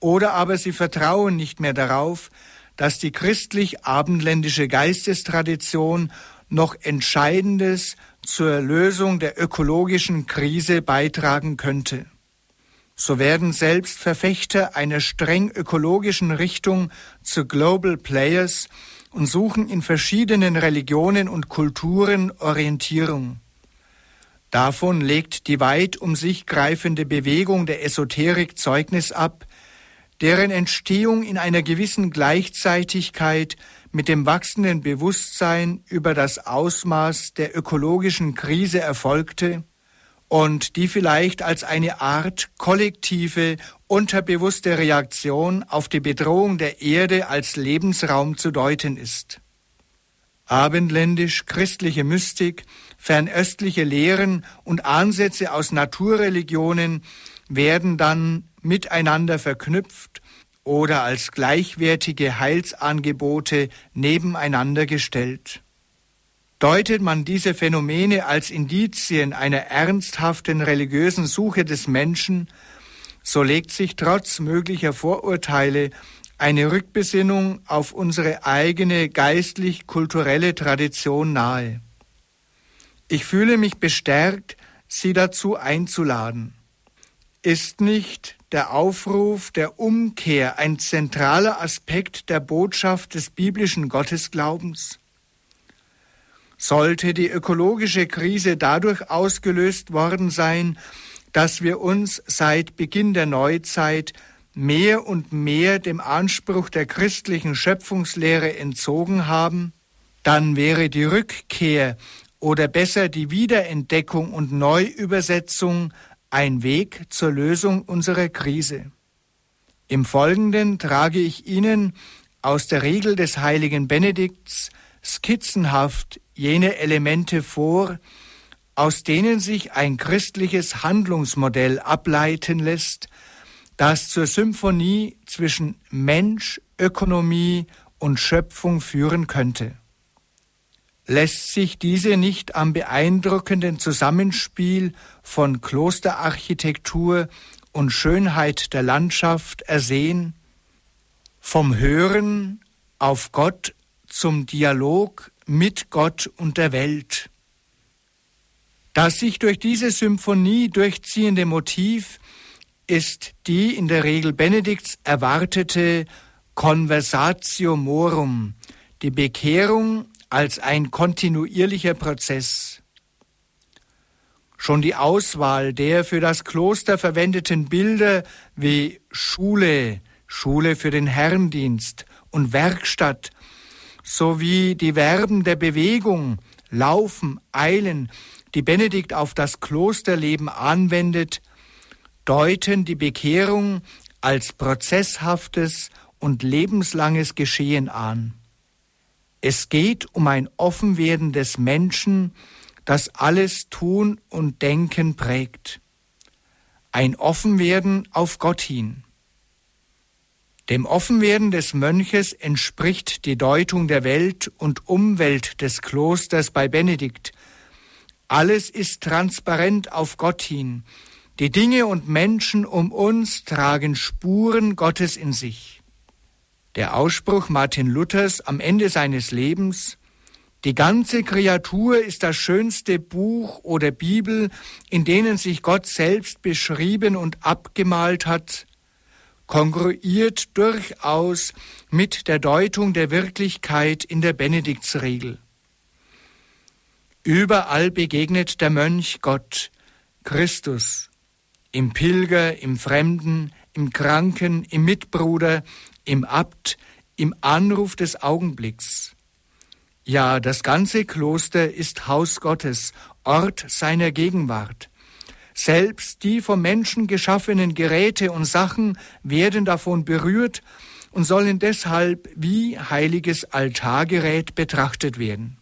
oder aber sie vertrauen nicht mehr darauf, dass die christlich-abendländische Geistestradition noch Entscheidendes zur Lösung der ökologischen Krise beitragen könnte. So werden selbst Verfechter einer streng ökologischen Richtung zu Global Players und suchen in verschiedenen Religionen und Kulturen Orientierung. Davon legt die weit um sich greifende Bewegung der Esoterik Zeugnis ab, deren Entstehung in einer gewissen Gleichzeitigkeit mit dem wachsenden Bewusstsein über das Ausmaß der ökologischen Krise erfolgte und die vielleicht als eine Art kollektive, unterbewusste Reaktion auf die Bedrohung der Erde als Lebensraum zu deuten ist. Abendländisch-christliche Mystik, fernöstliche Lehren und Ansätze aus Naturreligionen werden dann miteinander verknüpft oder als gleichwertige Heilsangebote nebeneinander gestellt. Deutet man diese Phänomene als Indizien einer ernsthaften religiösen Suche des Menschen, so legt sich trotz möglicher Vorurteile eine Rückbesinnung auf unsere eigene geistlich-kulturelle Tradition nahe. Ich fühle mich bestärkt, Sie dazu einzuladen. Ist nicht der Aufruf der Umkehr ein zentraler Aspekt der Botschaft des biblischen Gottesglaubens? sollte die ökologische Krise dadurch ausgelöst worden sein, dass wir uns seit Beginn der Neuzeit mehr und mehr dem Anspruch der christlichen Schöpfungslehre entzogen haben, dann wäre die Rückkehr oder besser die Wiederentdeckung und Neuübersetzung ein Weg zur Lösung unserer Krise. Im Folgenden trage ich Ihnen aus der Regel des heiligen Benedikts skizzenhaft jene Elemente vor, aus denen sich ein christliches Handlungsmodell ableiten lässt, das zur Symphonie zwischen Mensch, Ökonomie und Schöpfung führen könnte. Lässt sich diese nicht am beeindruckenden Zusammenspiel von Klosterarchitektur und Schönheit der Landschaft ersehen? Vom Hören auf Gott zum Dialog mit Gott und der Welt. Das sich durch diese Symphonie durchziehende Motiv ist die in der Regel Benedikts erwartete Conversatio Morum, die Bekehrung als ein kontinuierlicher Prozess. Schon die Auswahl der für das Kloster verwendeten Bilder wie Schule, Schule für den Herrendienst und Werkstatt sowie die Verben der Bewegung, Laufen, Eilen, die Benedikt auf das Klosterleben anwendet, deuten die Bekehrung als prozesshaftes und lebenslanges Geschehen an. Es geht um ein Offenwerden des Menschen, das alles Tun und Denken prägt. Ein Offenwerden auf Gott hin. Dem Offenwerden des Mönches entspricht die Deutung der Welt und Umwelt des Klosters bei Benedikt. Alles ist transparent auf Gott hin. Die Dinge und Menschen um uns tragen Spuren Gottes in sich. Der Ausspruch Martin Luthers am Ende seines Lebens Die ganze Kreatur ist das schönste Buch oder Bibel, in denen sich Gott selbst beschrieben und abgemalt hat, kongruiert durchaus mit der Deutung der Wirklichkeit in der Benediktsregel. Überall begegnet der Mönch Gott, Christus, im Pilger, im Fremden, im Kranken, im Mitbruder, im Abt, im Anruf des Augenblicks. Ja, das ganze Kloster ist Haus Gottes, Ort seiner Gegenwart. Selbst die vom Menschen geschaffenen Geräte und Sachen werden davon berührt und sollen deshalb wie heiliges Altargerät betrachtet werden.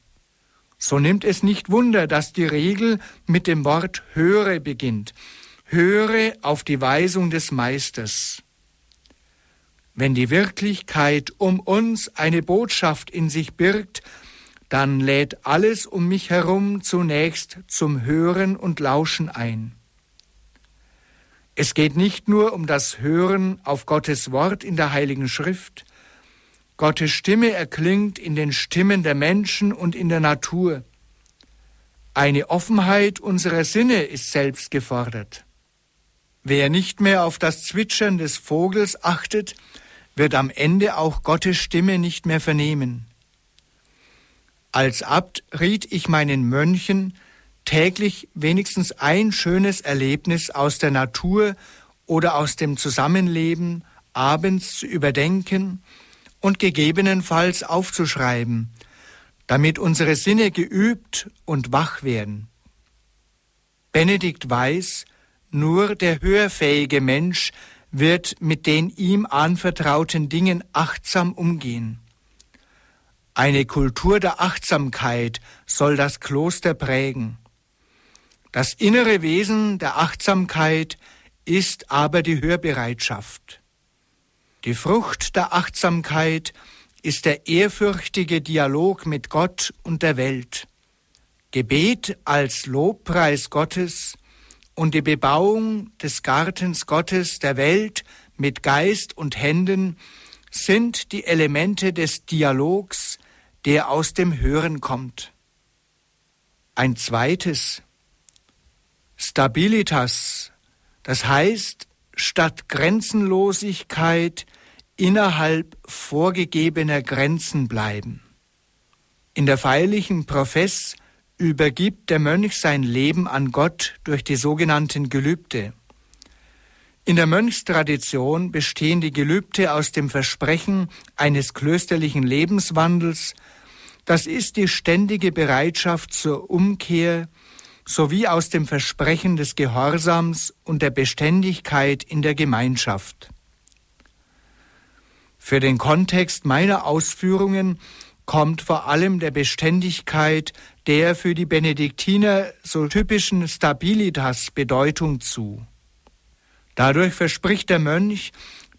So nimmt es nicht Wunder, dass die Regel mit dem Wort höre beginnt. Höre auf die Weisung des Meisters. Wenn die Wirklichkeit um uns eine Botschaft in sich birgt, dann lädt alles um mich herum zunächst zum Hören und Lauschen ein. Es geht nicht nur um das Hören auf Gottes Wort in der Heiligen Schrift, Gottes Stimme erklingt in den Stimmen der Menschen und in der Natur. Eine Offenheit unserer Sinne ist selbst gefordert. Wer nicht mehr auf das Zwitschern des Vogels achtet, wird am Ende auch Gottes Stimme nicht mehr vernehmen. Als Abt riet ich meinen Mönchen, täglich wenigstens ein schönes Erlebnis aus der Natur oder aus dem Zusammenleben abends zu überdenken und gegebenenfalls aufzuschreiben, damit unsere Sinne geübt und wach werden. Benedikt weiß, nur der hörfähige Mensch wird mit den ihm anvertrauten Dingen achtsam umgehen. Eine Kultur der Achtsamkeit soll das Kloster prägen. Das innere Wesen der Achtsamkeit ist aber die Hörbereitschaft. Die Frucht der Achtsamkeit ist der ehrfürchtige Dialog mit Gott und der Welt. Gebet als Lobpreis Gottes und die Bebauung des Gartens Gottes der Welt mit Geist und Händen sind die Elemente des Dialogs, der aus dem Hören kommt. Ein zweites Stabilitas, das heißt statt Grenzenlosigkeit innerhalb vorgegebener Grenzen bleiben. In der feierlichen Profess übergibt der Mönch sein Leben an Gott durch die sogenannten Gelübde. In der Mönchstradition bestehen die Gelübde aus dem Versprechen eines klösterlichen Lebenswandels, das ist die ständige Bereitschaft zur Umkehr sowie aus dem Versprechen des Gehorsams und der Beständigkeit in der Gemeinschaft. Für den Kontext meiner Ausführungen kommt vor allem der Beständigkeit der für die Benediktiner so typischen Stabilitas Bedeutung zu. Dadurch verspricht der Mönch,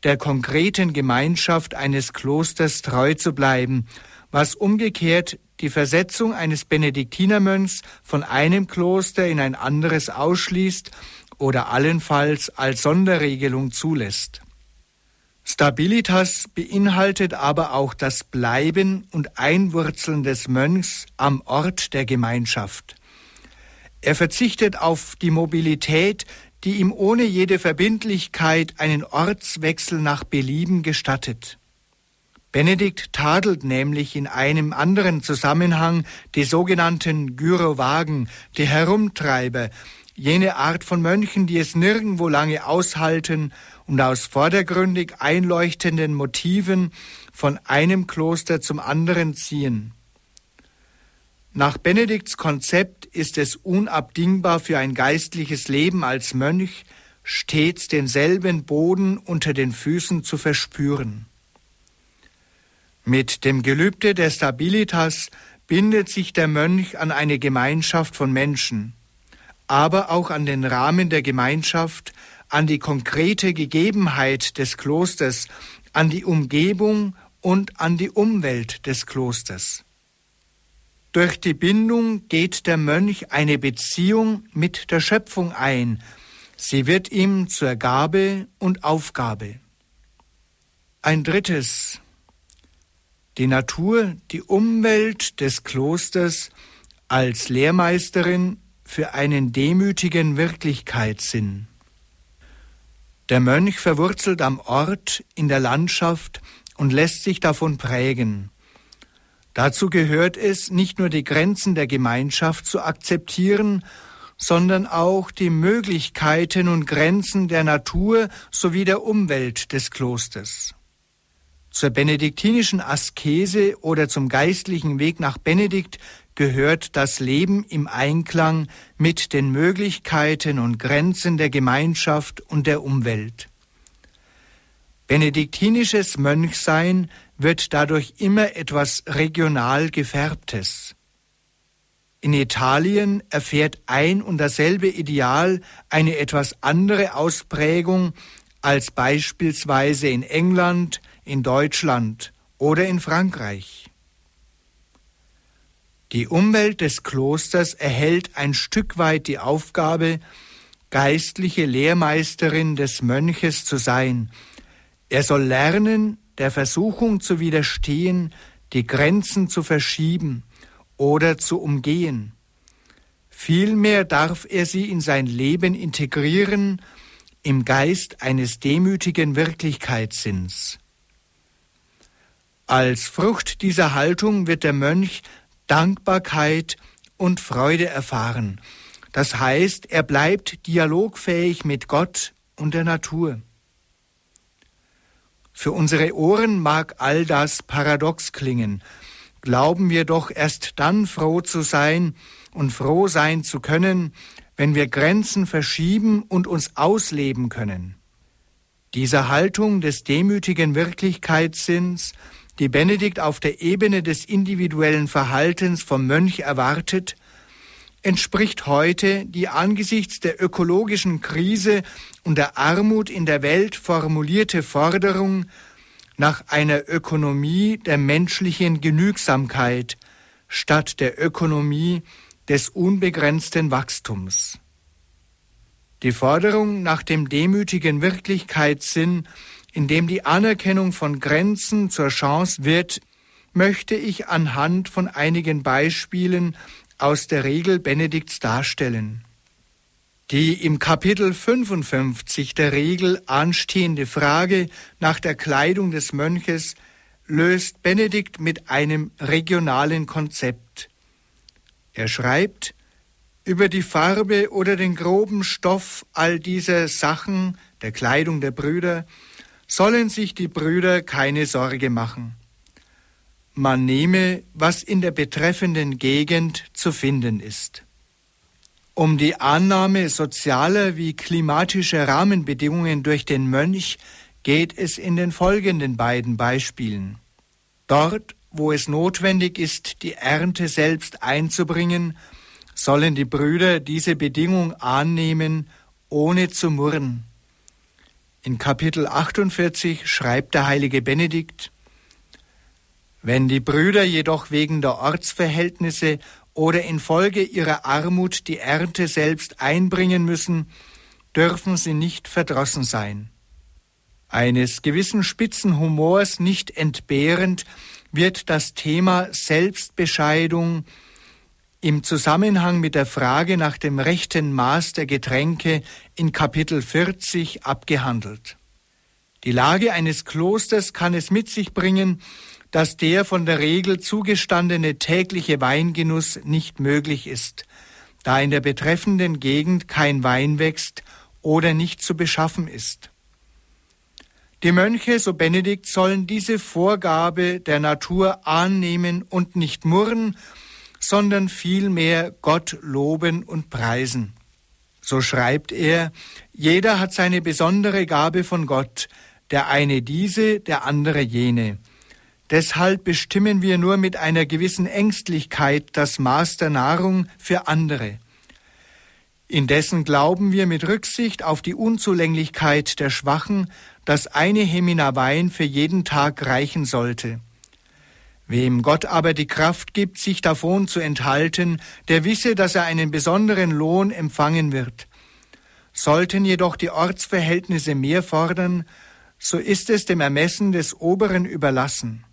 der konkreten Gemeinschaft eines Klosters treu zu bleiben, was umgekehrt die Versetzung eines Benediktinermönchs von einem Kloster in ein anderes ausschließt oder allenfalls als Sonderregelung zulässt. Stabilitas beinhaltet aber auch das Bleiben und Einwurzeln des Mönchs am Ort der Gemeinschaft. Er verzichtet auf die Mobilität, die ihm ohne jede Verbindlichkeit einen Ortswechsel nach Belieben gestattet. Benedikt tadelt nämlich in einem anderen Zusammenhang die sogenannten Gyrovagen, die Herumtreiber, jene Art von Mönchen, die es nirgendwo lange aushalten und aus vordergründig einleuchtenden Motiven von einem Kloster zum anderen ziehen. Nach Benedikts Konzept ist es unabdingbar für ein geistliches Leben als Mönch, stets denselben Boden unter den Füßen zu verspüren. Mit dem Gelübde der Stabilitas bindet sich der Mönch an eine Gemeinschaft von Menschen aber auch an den Rahmen der Gemeinschaft, an die konkrete Gegebenheit des Klosters, an die Umgebung und an die Umwelt des Klosters. Durch die Bindung geht der Mönch eine Beziehung mit der Schöpfung ein, sie wird ihm zur Gabe und Aufgabe. Ein drittes. Die Natur, die Umwelt des Klosters als Lehrmeisterin für einen demütigen Wirklichkeitssinn. Der Mönch verwurzelt am Ort, in der Landschaft und lässt sich davon prägen. Dazu gehört es, nicht nur die Grenzen der Gemeinschaft zu akzeptieren, sondern auch die Möglichkeiten und Grenzen der Natur sowie der Umwelt des Klosters. Zur benediktinischen Askese oder zum geistlichen Weg nach Benedikt gehört das Leben im Einklang mit den Möglichkeiten und Grenzen der Gemeinschaft und der Umwelt. Benediktinisches Mönchsein wird dadurch immer etwas regional gefärbtes. In Italien erfährt ein und dasselbe Ideal eine etwas andere Ausprägung als beispielsweise in England, in Deutschland oder in Frankreich. Die Umwelt des Klosters erhält ein Stück weit die Aufgabe, geistliche Lehrmeisterin des Mönches zu sein. Er soll lernen, der Versuchung zu widerstehen, die Grenzen zu verschieben oder zu umgehen. Vielmehr darf er sie in sein Leben integrieren im Geist eines demütigen Wirklichkeitssinns. Als Frucht dieser Haltung wird der Mönch Dankbarkeit und Freude erfahren. Das heißt, er bleibt dialogfähig mit Gott und der Natur. Für unsere Ohren mag all das paradox klingen. Glauben wir doch erst dann froh zu sein und froh sein zu können, wenn wir Grenzen verschieben und uns ausleben können. Dieser Haltung des demütigen Wirklichkeitssinns, die Benedikt auf der Ebene des individuellen Verhaltens vom Mönch erwartet, entspricht heute die angesichts der ökologischen Krise und der Armut in der Welt formulierte Forderung nach einer Ökonomie der menschlichen Genügsamkeit statt der Ökonomie des unbegrenzten Wachstums. Die Forderung nach dem demütigen Wirklichkeitssinn, in dem die Anerkennung von Grenzen zur Chance wird, möchte ich anhand von einigen Beispielen aus der Regel Benedikts darstellen. Die im Kapitel 55 der Regel anstehende Frage nach der Kleidung des Mönches löst Benedikt mit einem regionalen Konzept. Er schreibt, über die Farbe oder den groben Stoff all dieser Sachen, der Kleidung der Brüder, sollen sich die Brüder keine Sorge machen. Man nehme, was in der betreffenden Gegend zu finden ist. Um die Annahme sozialer wie klimatischer Rahmenbedingungen durch den Mönch geht es in den folgenden beiden Beispielen. Dort, wo es notwendig ist, die Ernte selbst einzubringen, sollen die Brüder diese Bedingung annehmen, ohne zu murren. In Kapitel 48 schreibt der heilige Benedikt, wenn die Brüder jedoch wegen der Ortsverhältnisse oder infolge ihrer Armut die Ernte selbst einbringen müssen, dürfen sie nicht verdrossen sein. Eines gewissen Spitzenhumors nicht entbehrend wird das Thema Selbstbescheidung im Zusammenhang mit der Frage nach dem rechten Maß der Getränke in Kapitel 40 abgehandelt. Die Lage eines Klosters kann es mit sich bringen, dass der von der Regel zugestandene tägliche Weingenuss nicht möglich ist, da in der betreffenden Gegend kein Wein wächst oder nicht zu beschaffen ist. Die Mönche, so Benedikt, sollen diese Vorgabe der Natur annehmen und nicht murren, sondern vielmehr Gott loben und preisen. So schreibt er, jeder hat seine besondere Gabe von Gott, der eine diese, der andere jene. Deshalb bestimmen wir nur mit einer gewissen Ängstlichkeit das Maß der Nahrung für andere. Indessen glauben wir mit Rücksicht auf die Unzulänglichkeit der Schwachen, dass eine Hemina Wein für jeden Tag reichen sollte. Wem Gott aber die Kraft gibt, sich davon zu enthalten, der wisse, dass er einen besonderen Lohn empfangen wird. Sollten jedoch die Ortsverhältnisse mehr fordern, so ist es dem Ermessen des Oberen überlassen.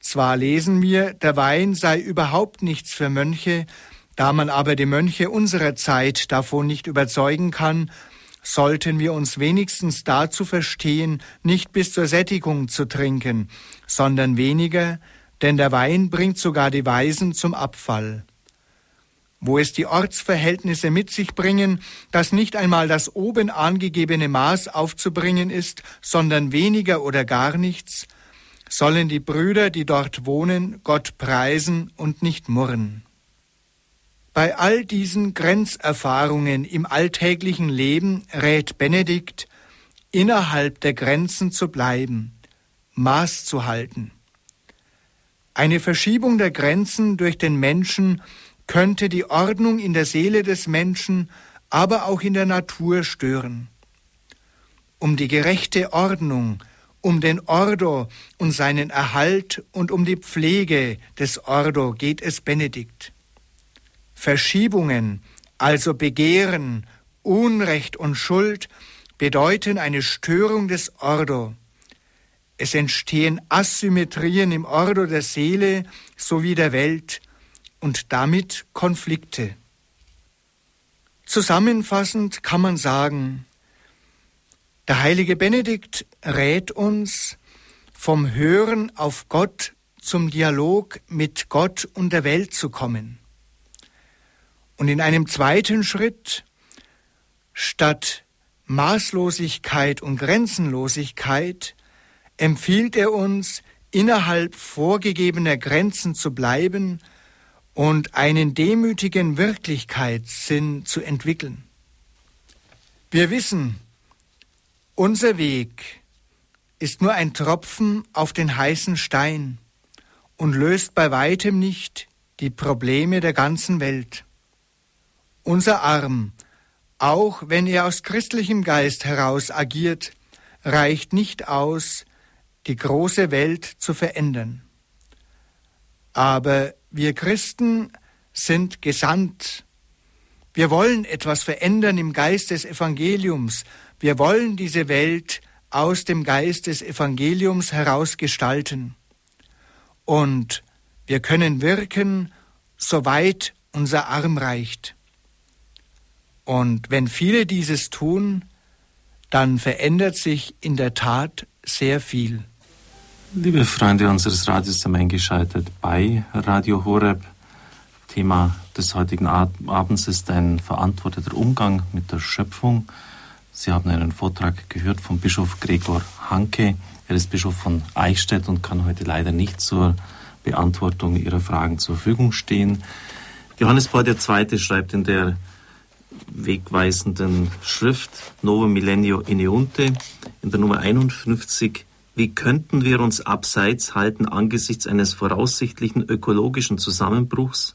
Zwar lesen wir, der Wein sei überhaupt nichts für Mönche, da man aber die Mönche unserer Zeit davon nicht überzeugen kann, sollten wir uns wenigstens dazu verstehen, nicht bis zur Sättigung zu trinken, sondern weniger, denn der Wein bringt sogar die Weisen zum Abfall. Wo es die Ortsverhältnisse mit sich bringen, dass nicht einmal das oben angegebene Maß aufzubringen ist, sondern weniger oder gar nichts, sollen die Brüder, die dort wohnen, Gott preisen und nicht murren. Bei all diesen Grenzerfahrungen im alltäglichen Leben rät Benedikt, innerhalb der Grenzen zu bleiben, Maß zu halten. Eine Verschiebung der Grenzen durch den Menschen könnte die Ordnung in der Seele des Menschen, aber auch in der Natur stören. Um die gerechte Ordnung, um den Ordo und seinen Erhalt und um die Pflege des Ordo geht es Benedikt. Verschiebungen, also Begehren, Unrecht und Schuld, bedeuten eine Störung des Ordo. Es entstehen Asymmetrien im Ordo der Seele sowie der Welt und damit Konflikte. Zusammenfassend kann man sagen, der heilige Benedikt rät uns vom Hören auf Gott zum Dialog mit Gott und der Welt zu kommen. Und in einem zweiten Schritt, statt Maßlosigkeit und Grenzenlosigkeit, empfiehlt er uns, innerhalb vorgegebener Grenzen zu bleiben und einen demütigen Wirklichkeitssinn zu entwickeln. Wir wissen, unser Weg ist nur ein Tropfen auf den heißen Stein und löst bei weitem nicht die Probleme der ganzen Welt. Unser Arm, auch wenn er aus christlichem Geist heraus agiert, reicht nicht aus, die große Welt zu verändern. Aber wir Christen sind gesandt. Wir wollen etwas verändern im Geist des Evangeliums. Wir wollen diese Welt aus dem Geist des Evangeliums heraus gestalten. Und wir können wirken, soweit unser Arm reicht. Und wenn viele dieses tun, dann verändert sich in der Tat sehr viel. Liebe Freunde unseres Radios, sind eingeschaltet bei Radio Horeb. Thema des heutigen Abends ist ein verantworteter Umgang mit der Schöpfung. Sie haben einen Vortrag gehört vom Bischof Gregor Hanke. Er ist Bischof von Eichstätt und kann heute leider nicht zur Beantwortung Ihrer Fragen zur Verfügung stehen. Johannes Paul II. schreibt in der wegweisenden Schrift Novo Millennio Ineunte in der Nummer 51 wie könnten wir uns abseits halten angesichts eines voraussichtlichen ökologischen Zusammenbruchs,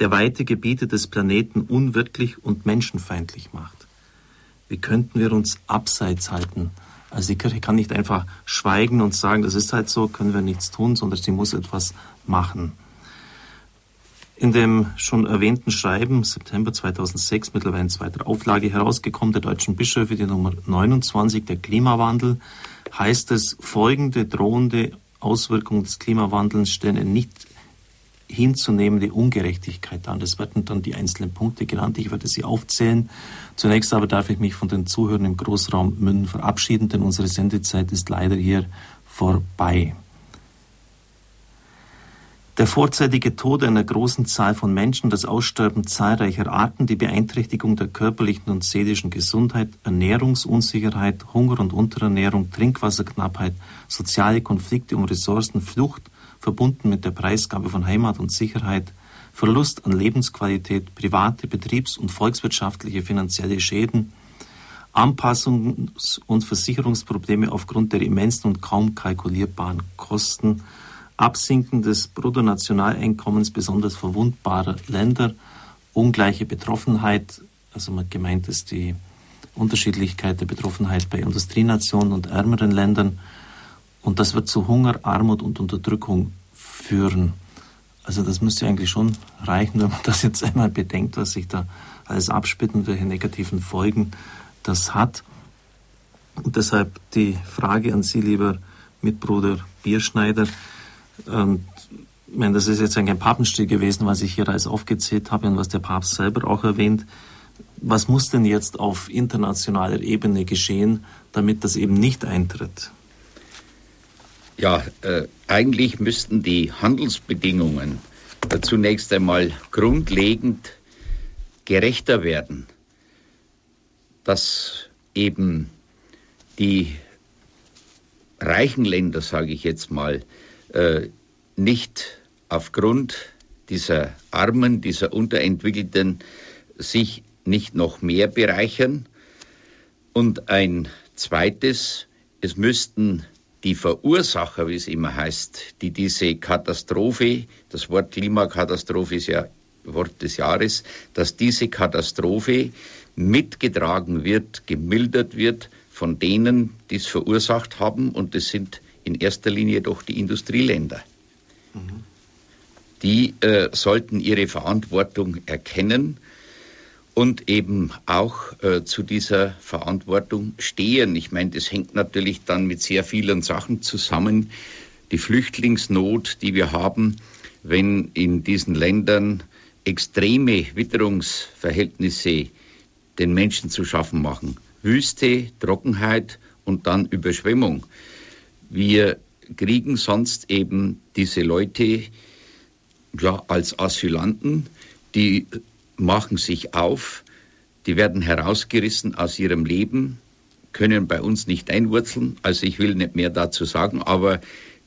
der weite Gebiete des Planeten unwirklich und menschenfeindlich macht? Wie könnten wir uns abseits halten? Also die Kirche kann nicht einfach schweigen und sagen, das ist halt so, können wir nichts tun, sondern sie muss etwas machen. In dem schon erwähnten Schreiben, September 2006, mittlerweile in zweiter Auflage herausgekommen, der deutschen Bischöfe, die Nummer 29, der Klimawandel, heißt es, folgende drohende Auswirkungen des Klimawandels stellen eine nicht hinzunehmende Ungerechtigkeit an. Das werden dann die einzelnen Punkte genannt. Ich werde sie aufzählen. Zunächst aber darf ich mich von den Zuhörern im Großraum Münden verabschieden, denn unsere Sendezeit ist leider hier vorbei. Der vorzeitige Tod einer großen Zahl von Menschen, das Aussterben zahlreicher Arten, die Beeinträchtigung der körperlichen und seelischen Gesundheit, Ernährungsunsicherheit, Hunger und Unterernährung, Trinkwasserknappheit, soziale Konflikte um Ressourcen, Flucht, verbunden mit der Preisgabe von Heimat und Sicherheit, Verlust an Lebensqualität, private, betriebs- und volkswirtschaftliche finanzielle Schäden, Anpassungs- und Versicherungsprobleme aufgrund der immensen und kaum kalkulierbaren Kosten, Absinken des Bruttonationaleinkommens besonders verwundbarer Länder, ungleiche Betroffenheit, also gemeint ist die Unterschiedlichkeit der Betroffenheit bei Industrienationen und ärmeren Ländern. Und das wird zu Hunger, Armut und Unterdrückung führen. Also das müsste eigentlich schon reichen, wenn man das jetzt einmal bedenkt, was sich da alles abspielt und welche negativen Folgen das hat. Und deshalb die Frage an Sie, lieber Mitbruder Bierschneider. Und ich meine, das ist jetzt ein Papenstil gewesen, was ich hier alles aufgezählt habe und was der Papst selber auch erwähnt. Was muss denn jetzt auf internationaler Ebene geschehen, damit das eben nicht eintritt? Ja, äh, eigentlich müssten die Handelsbedingungen äh, zunächst einmal grundlegend gerechter werden, dass eben die reichen Länder, sage ich jetzt mal, äh, nicht aufgrund dieser Armen, dieser Unterentwickelten sich nicht noch mehr bereichern. Und ein zweites, es müssten die Verursacher, wie es immer heißt, die diese Katastrophe, das Wort Klimakatastrophe ist ja Wort des Jahres, dass diese Katastrophe mitgetragen wird, gemildert wird von denen, die es verursacht haben. Und das sind in erster Linie doch die Industrieländer. Mhm. Die äh, sollten ihre Verantwortung erkennen und eben auch äh, zu dieser Verantwortung stehen. Ich meine, das hängt natürlich dann mit sehr vielen Sachen zusammen. Die Flüchtlingsnot, die wir haben, wenn in diesen Ländern extreme Witterungsverhältnisse den Menschen zu schaffen machen. Wüste, Trockenheit und dann Überschwemmung. Wir kriegen sonst eben diese Leute ja, als Asylanten, die machen sich auf, die werden herausgerissen aus ihrem Leben, können bei uns nicht einwurzeln. Also ich will nicht mehr dazu sagen, aber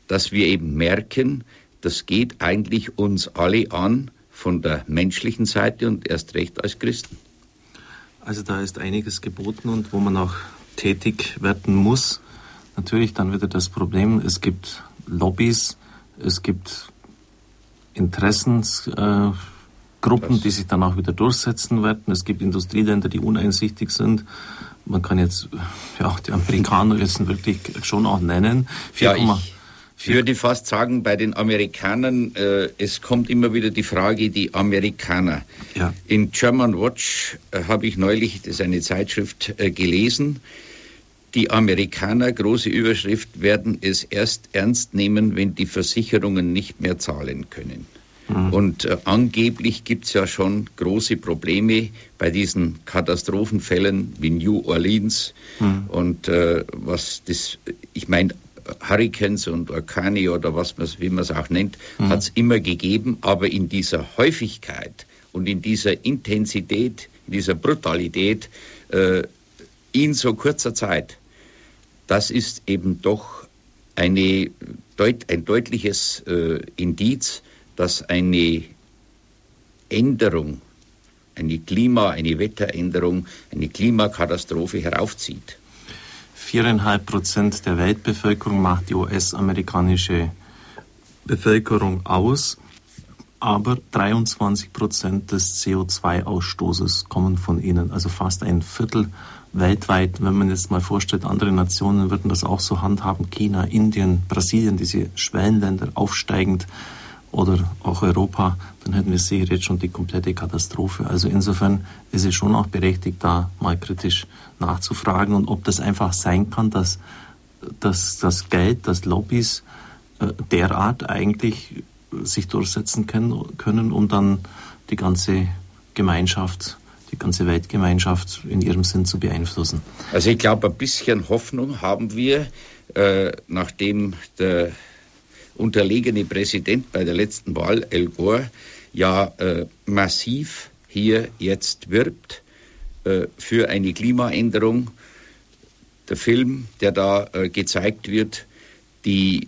dass wir eben merken, das geht eigentlich uns alle an von der menschlichen Seite und erst recht als Christen. Also da ist einiges geboten und wo man auch tätig werden muss. Natürlich dann wieder das Problem, es gibt Lobbys, es gibt Interessensgruppen, äh, die sich dann auch wieder durchsetzen werden. Es gibt Industrieländer, die uneinsichtig sind. Man kann jetzt ja die Amerikaner jetzt wirklich schon auch nennen. 4, ja, ich, ich würde fast sagen, bei den Amerikanern, äh, es kommt immer wieder die Frage, die Amerikaner. Ja. In German Watch äh, habe ich neulich, das ist eine Zeitschrift, äh, gelesen, die Amerikaner, große Überschrift, werden es erst ernst nehmen, wenn die Versicherungen nicht mehr zahlen können. Mhm. Und äh, angeblich gibt es ja schon große Probleme bei diesen Katastrophenfällen wie New Orleans. Mhm. Und äh, was das, ich meine, Hurricanes und Orkane oder was man, wie man es auch nennt, mhm. hat es immer gegeben, aber in dieser Häufigkeit und in dieser Intensität, in dieser Brutalität äh, in so kurzer Zeit, das ist eben doch eine, deut, ein deutliches äh, Indiz, dass eine Änderung, eine Klima, eine Wetteränderung, eine Klimakatastrophe heraufzieht. Viereinhalb Prozent der Weltbevölkerung macht die US-amerikanische Bevölkerung aus, aber 23 Prozent des CO2-Ausstoßes kommen von ihnen, also fast ein Viertel weltweit. Wenn man jetzt mal vorstellt, andere Nationen würden das auch so handhaben, China, Indien, Brasilien, diese Schwellenländer aufsteigend oder auch Europa, dann hätten wir sicher jetzt schon die komplette Katastrophe. Also insofern ist es schon auch berechtigt, da mal kritisch nachzufragen und ob das einfach sein kann, dass, dass das Geld, dass Lobbys äh, derart eigentlich sich durchsetzen können, können, um dann die ganze Gemeinschaft, die ganze Weltgemeinschaft in ihrem Sinn zu beeinflussen. Also ich glaube, ein bisschen Hoffnung haben wir, äh, nachdem der unterlegene Präsident bei der letzten Wahl, El Gore, ja äh, massiv hier jetzt wirbt äh, für eine Klimaänderung. Der Film, der da äh, gezeigt wird, die,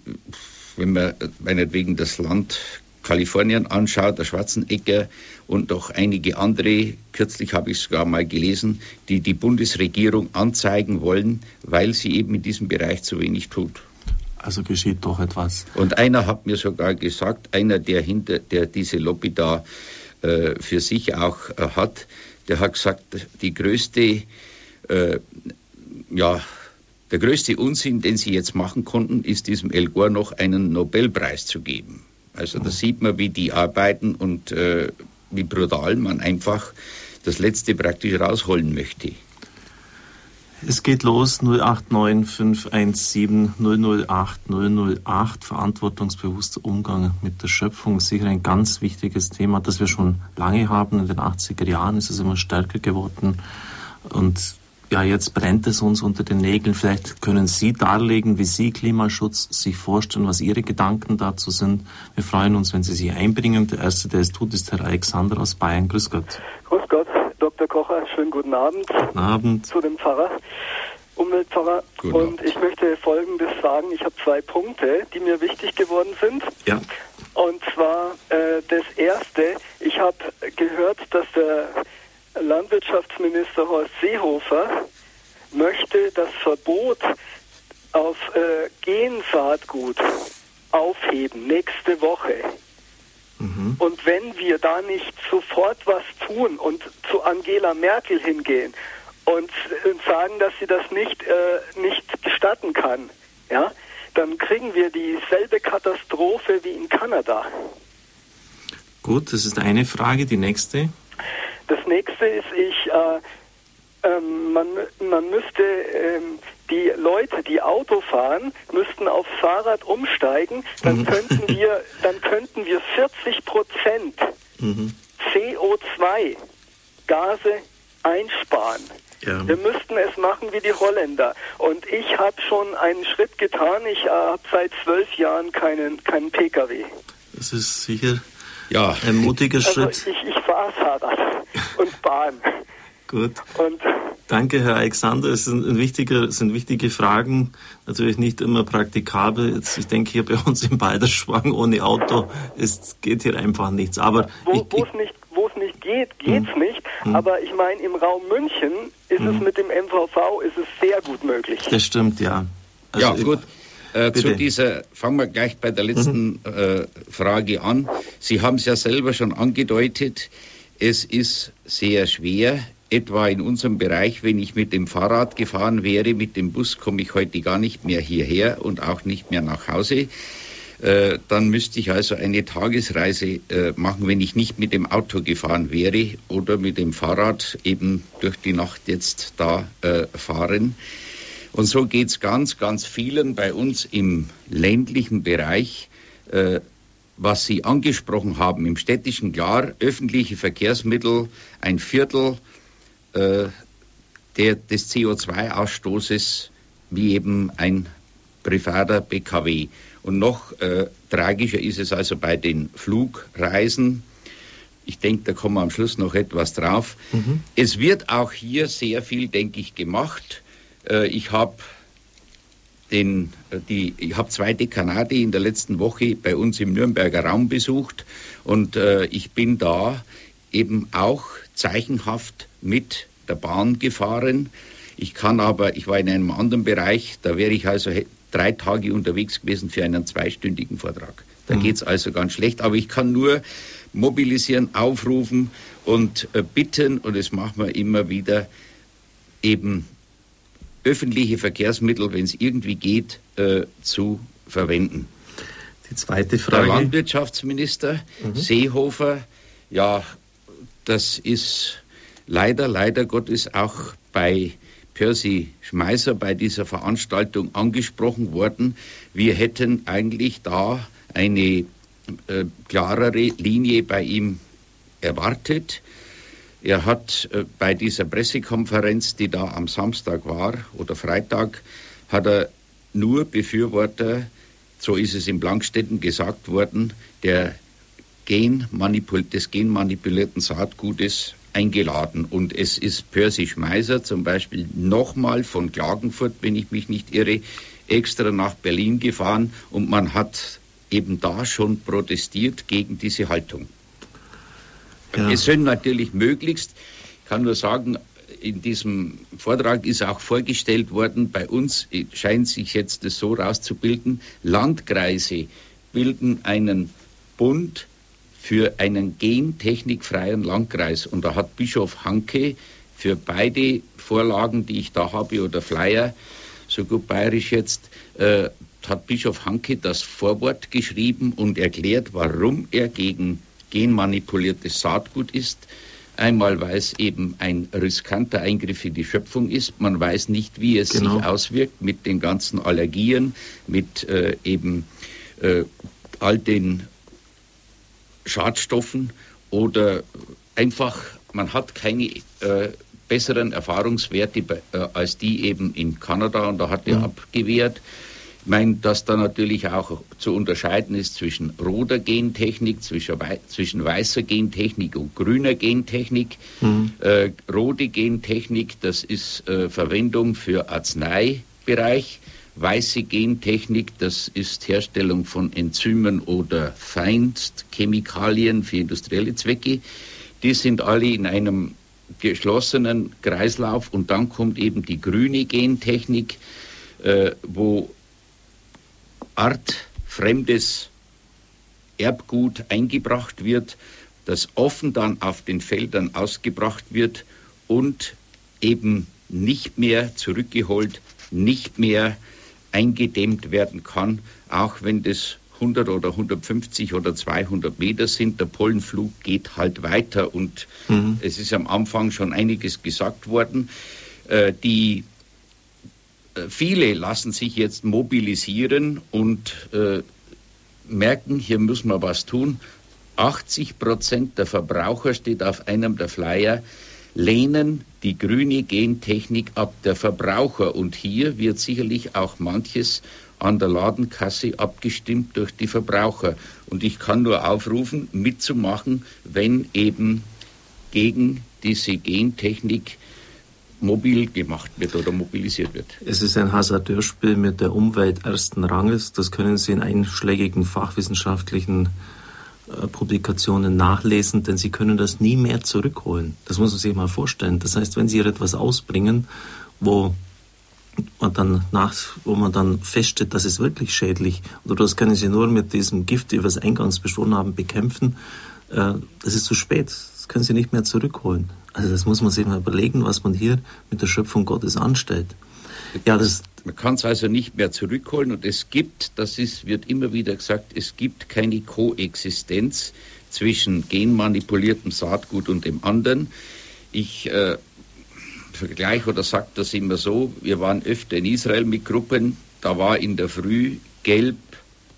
wenn man meinetwegen das Land Kalifornien anschaut, der Schwarzenegger und noch einige andere, kürzlich habe ich sogar mal gelesen, die die Bundesregierung anzeigen wollen, weil sie eben in diesem Bereich zu wenig tut. Also geschieht doch etwas. Und einer hat mir sogar gesagt, einer, der hinter, der diese Lobby da äh, für sich auch äh, hat, der hat gesagt, die größte, äh, ja, der größte Unsinn, den sie jetzt machen konnten, ist diesem El Gore noch einen Nobelpreis zu geben. Also da sieht man, wie die arbeiten und äh, wie brutal man einfach das Letzte praktisch rausholen möchte. Es geht los 089 517 008 008. Verantwortungsbewusster Umgang mit der Schöpfung. Sicher ein ganz wichtiges Thema, das wir schon lange haben. In den 80er Jahren ist es immer stärker geworden. Und ja, jetzt brennt es uns unter den Nägeln. Vielleicht können Sie darlegen, wie Sie Klimaschutz sich vorstellen, was Ihre Gedanken dazu sind. Wir freuen uns, wenn Sie sich einbringen. Der Erste, der es tut, ist Herr Alexander aus Bayern. Grüß Gott. Grüß Gott. Dr. Kocher, schönen guten Abend. Guten Abend. Zu dem Pfarrer, Umweltpfarrer. Guten und Abend. ich möchte Folgendes sagen. Ich habe zwei Punkte, die mir wichtig geworden sind. Ja. Und zwar äh, das erste, ich habe gehört, dass der Landwirtschaftsminister Horst Seehofer möchte das Verbot auf äh, Gensaatgut aufheben nächste Woche. Mhm. Und wenn wir da nicht sofort was tun und zu Angela Merkel hingehen und, und sagen, dass sie das nicht, äh, nicht gestatten kann, ja, dann kriegen wir dieselbe Katastrophe wie in Kanada. Gut, das ist eine Frage. Die nächste? Das nächste ist, ich, äh, ähm, man, man müsste ähm, die Leute, die Auto fahren, müssten aufs Fahrrad umsteigen, dann mhm. könnten wir, dann könnten wir 40 Prozent mhm. CO2 Gase einsparen. Ja. Wir müssten es machen wie die Holländer. Und ich habe schon einen Schritt getan. Ich äh, habe seit zwölf Jahren keinen, keinen Pkw. Das ist sicher ja. ein mutiger also Schritt. Ich, ich fahre Fahrrad und Bahn. Gut. Und Danke, Herr Alexander. Es sind, ein wichtiger, sind wichtige Fragen, natürlich nicht immer praktikabel. Jetzt, ich denke, hier bei uns im Beiderschwang ohne Auto es geht hier einfach nichts. Aber wo, es nicht, nicht geht, geht's hm. nicht. Hm. Aber ich meine, im Raum München ist hm. es mit dem MVV ist es sehr gut möglich. Das stimmt, ja. Also ja, gut. Äh, zu dieser, fangen wir gleich bei der letzten mhm. äh, Frage an. Sie haben es ja selber schon angedeutet. Es ist sehr schwer, etwa in unserem Bereich, wenn ich mit dem Fahrrad gefahren wäre, mit dem Bus komme ich heute gar nicht mehr hierher und auch nicht mehr nach Hause. Äh, dann müsste ich also eine Tagesreise äh, machen, wenn ich nicht mit dem Auto gefahren wäre oder mit dem Fahrrad eben durch die Nacht jetzt da äh, fahren. Und so geht es ganz, ganz vielen bei uns im ländlichen Bereich, äh, was Sie angesprochen haben, im städtischen klar, öffentliche Verkehrsmittel ein Viertel äh, der, des CO2-Ausstoßes wie eben ein privater PKW. Und noch äh, tragischer ist es also bei den Flugreisen. Ich denke, da kommen wir am Schluss noch etwas drauf. Mhm. Es wird auch hier sehr viel, denke ich, gemacht. Äh, ich habe den, äh, die, ich habe zwei Dekanate in der letzten Woche bei uns im Nürnberger Raum besucht und äh, ich bin da eben auch zeichenhaft mit der Bahn gefahren. Ich kann aber, ich war in einem anderen Bereich, da wäre ich also drei Tage unterwegs gewesen für einen zweistündigen Vortrag. Da mhm. geht es also ganz schlecht, aber ich kann nur mobilisieren, aufrufen und äh, bitten, und das machen wir immer wieder, eben öffentliche Verkehrsmittel, wenn es irgendwie geht, äh, zu verwenden. Die zweite Frage. Der Landwirtschaftsminister mhm. Seehofer, ja, das ist leider, leider Gottes auch bei Percy Schmeißer bei dieser Veranstaltung angesprochen worden. Wir hätten eigentlich da eine äh, klarere Linie bei ihm erwartet. Er hat äh, bei dieser Pressekonferenz, die da am Samstag war oder Freitag, hat er nur Befürworter, so ist es in Blankstetten gesagt worden, der Genmanipul des genmanipulierten Saatgutes eingeladen. Und es ist Percy Schmeiser zum Beispiel nochmal von Klagenfurt, wenn ich mich nicht irre, extra nach Berlin gefahren und man hat eben da schon protestiert gegen diese Haltung. Ja. Es sind natürlich möglichst, ich kann nur sagen, in diesem Vortrag ist auch vorgestellt worden, bei uns scheint sich jetzt das so rauszubilden, Landkreise bilden einen Bund für einen gentechnikfreien Landkreis. Und da hat Bischof Hanke für beide Vorlagen, die ich da habe, oder Flyer, so gut bayerisch jetzt, äh, hat Bischof Hanke das Vorwort geschrieben und erklärt, warum er gegen genmanipuliertes Saatgut ist. Einmal, weil es eben ein riskanter Eingriff in die Schöpfung ist. Man weiß nicht, wie es genau. sich auswirkt mit den ganzen Allergien, mit äh, eben äh, all den Schadstoffen oder einfach, man hat keine äh, besseren Erfahrungswerte äh, als die eben in Kanada und da hat er mhm. abgewehrt. Ich meine, dass da natürlich auch zu unterscheiden ist zwischen roter Gentechnik, zwischen, wei zwischen weißer Gentechnik und grüner Gentechnik. Mhm. Äh, rote Gentechnik, das ist äh, Verwendung für Arzneibereich. Weiße Gentechnik, das ist Herstellung von Enzymen oder Feinstchemikalien für industrielle Zwecke. Die sind alle in einem geschlossenen Kreislauf und dann kommt eben die grüne Gentechnik, äh, wo artfremdes Erbgut eingebracht wird, das offen dann auf den Feldern ausgebracht wird und eben nicht mehr zurückgeholt, nicht mehr eingedämmt werden kann, auch wenn das 100 oder 150 oder 200 Meter sind. Der Pollenflug geht halt weiter und mhm. es ist am Anfang schon einiges gesagt worden. Äh, die viele lassen sich jetzt mobilisieren und äh, merken, hier müssen wir was tun. 80 Prozent der Verbraucher steht auf einem der Flyer, lehnen die grüne Gentechnik ab. Der Verbraucher und hier wird sicherlich auch manches an der Ladenkasse abgestimmt durch die Verbraucher. Und ich kann nur aufrufen, mitzumachen, wenn eben gegen diese Gentechnik mobil gemacht wird oder mobilisiert wird. Es ist ein Hasardeurspiel mit der Umwelt ersten Ranges. Das können Sie in einschlägigen fachwissenschaftlichen äh, Publikationen nachlesen, denn Sie können das nie mehr zurückholen. Das muss man sich mal vorstellen. Das heißt, wenn Sie etwas ausbringen, wo man dann nach, wo man dann feststellt, das ist wirklich schädlich, oder das können Sie nur mit diesem Gift, wie wir es eingangs beschworen haben, bekämpfen, äh, das ist zu spät. Das können Sie nicht mehr zurückholen. Also das muss man sich mal überlegen, was man hier mit der Schöpfung Gottes anstellt. Ja, das man kann es also nicht mehr zurückholen und es gibt, das ist, wird immer wieder gesagt, es gibt keine Koexistenz zwischen genmanipuliertem Saatgut und dem anderen. Ich äh, vergleiche oder sage das immer so, wir waren öfter in Israel mit Gruppen, da war in der Früh gelb,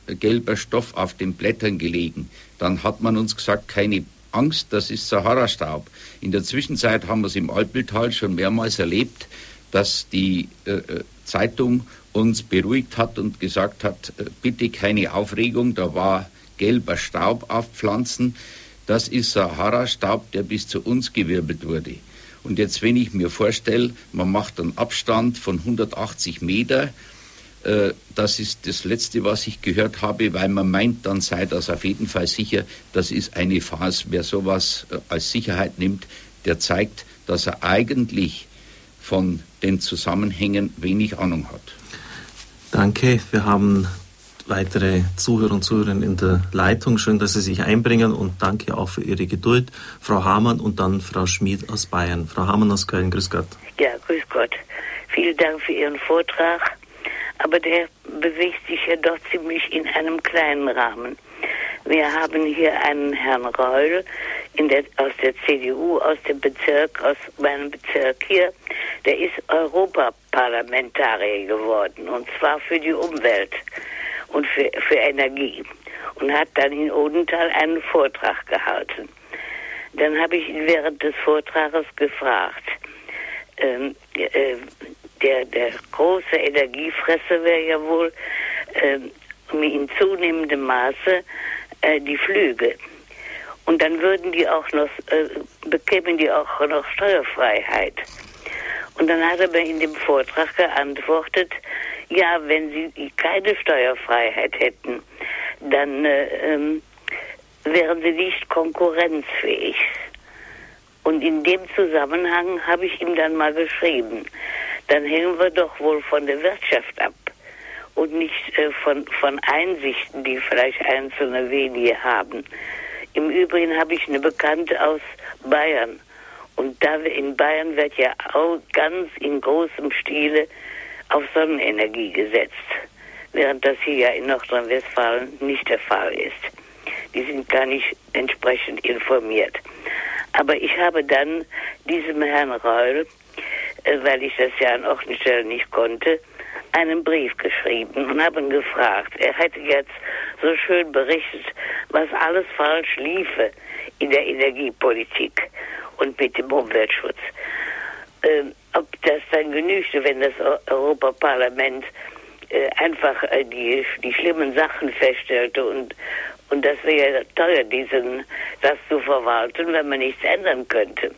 äh, gelber Stoff auf den Blättern gelegen. Dann hat man uns gesagt, keine Angst, das ist Sahara-Staub. In der Zwischenzeit haben wir es im Alpeltal schon mehrmals erlebt, dass die äh, äh, Zeitung uns beruhigt hat und gesagt hat, äh, bitte keine Aufregung, da war gelber Staub auf Pflanzen. Das ist Sahara-Staub, der bis zu uns gewirbelt wurde. Und jetzt, wenn ich mir vorstelle, man macht einen Abstand von 180 Meter, äh, das ist das Letzte, was ich gehört habe, weil man meint, dann sei das auf jeden Fall sicher. Das ist eine Phase. Wer sowas äh, als Sicherheit nimmt, der zeigt, dass er eigentlich von den Zusammenhängen wenig Ahnung hat. Danke. Wir haben weitere Zuhörer und Zuhörerinnen in der Leitung. Schön, dass Sie sich einbringen und danke auch für Ihre Geduld. Frau Hamann und dann Frau Schmid aus Bayern. Frau Hamann aus Köln, grüß Gott. Ja, grüß Gott. Vielen Dank für Ihren Vortrag aber der bewegt sich ja doch ziemlich in einem kleinen Rahmen. Wir haben hier einen Herrn Reul der, aus der CDU, aus dem Bezirk, aus meinem Bezirk hier, der ist Europaparlamentarier geworden und zwar für die Umwelt und für, für Energie und hat dann in Odenthal einen Vortrag gehalten. Dann habe ich ihn während des Vortrages gefragt, ähm, äh, der, der große Energiefresser wäre ja wohl äh, in zunehmendem Maße äh, die Flüge. Und dann würden die auch noch, äh, bekämen die auch noch Steuerfreiheit. Und dann hat er mir in dem Vortrag geantwortet, ja, wenn sie keine Steuerfreiheit hätten, dann äh, ähm, wären sie nicht konkurrenzfähig. Und in dem Zusammenhang habe ich ihm dann mal geschrieben, dann hängen wir doch wohl von der Wirtschaft ab und nicht äh, von, von Einsichten, die vielleicht einzelne wenige haben. Im Übrigen habe ich eine Bekannte aus Bayern. Und da in Bayern wird ja auch ganz in großem Stile auf Sonnenenergie gesetzt, während das hier ja in Nordrhein-Westfalen nicht der Fall ist. Die sind gar nicht entsprechend informiert. Aber ich habe dann diesem Herrn Reul weil ich das ja an Ordnungsstellen nicht konnte, einen Brief geschrieben und habe ihn gefragt. Er hätte jetzt so schön berichtet, was alles falsch liefe in der Energiepolitik und mit dem Umweltschutz. Ähm, ob das dann genügte, wenn das Europaparlament äh, einfach äh, die, die schlimmen Sachen feststellte und, und das wäre teuer, diesen, das zu verwalten, wenn man nichts ändern könnte.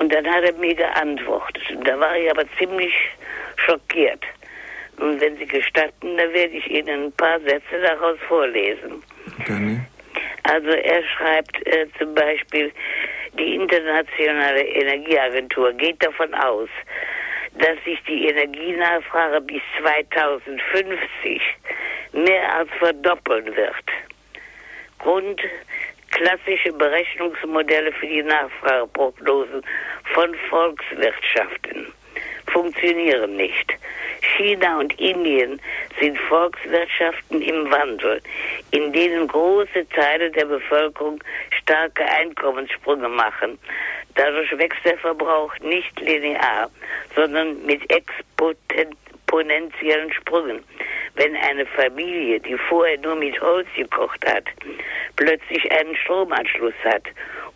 Und dann hat er mir geantwortet. Und da war ich aber ziemlich schockiert. Und wenn Sie gestatten, da werde ich Ihnen ein paar Sätze daraus vorlesen. Gerne. Also er schreibt äh, zum Beispiel, die Internationale Energieagentur geht davon aus, dass sich die Energienachfrage bis 2050 mehr als verdoppeln wird. aufgrund klassischer Berechnungsmodelle für die Nachfrageprognosen von Volkswirtschaften funktionieren nicht. China und Indien sind Volkswirtschaften im Wandel, in denen große Teile der Bevölkerung starke Einkommenssprünge machen. Dadurch wächst der Verbrauch nicht linear, sondern mit exponentiellen Sprüngen. Wenn eine Familie, die vorher nur mit Holz gekocht hat, plötzlich einen Stromanschluss hat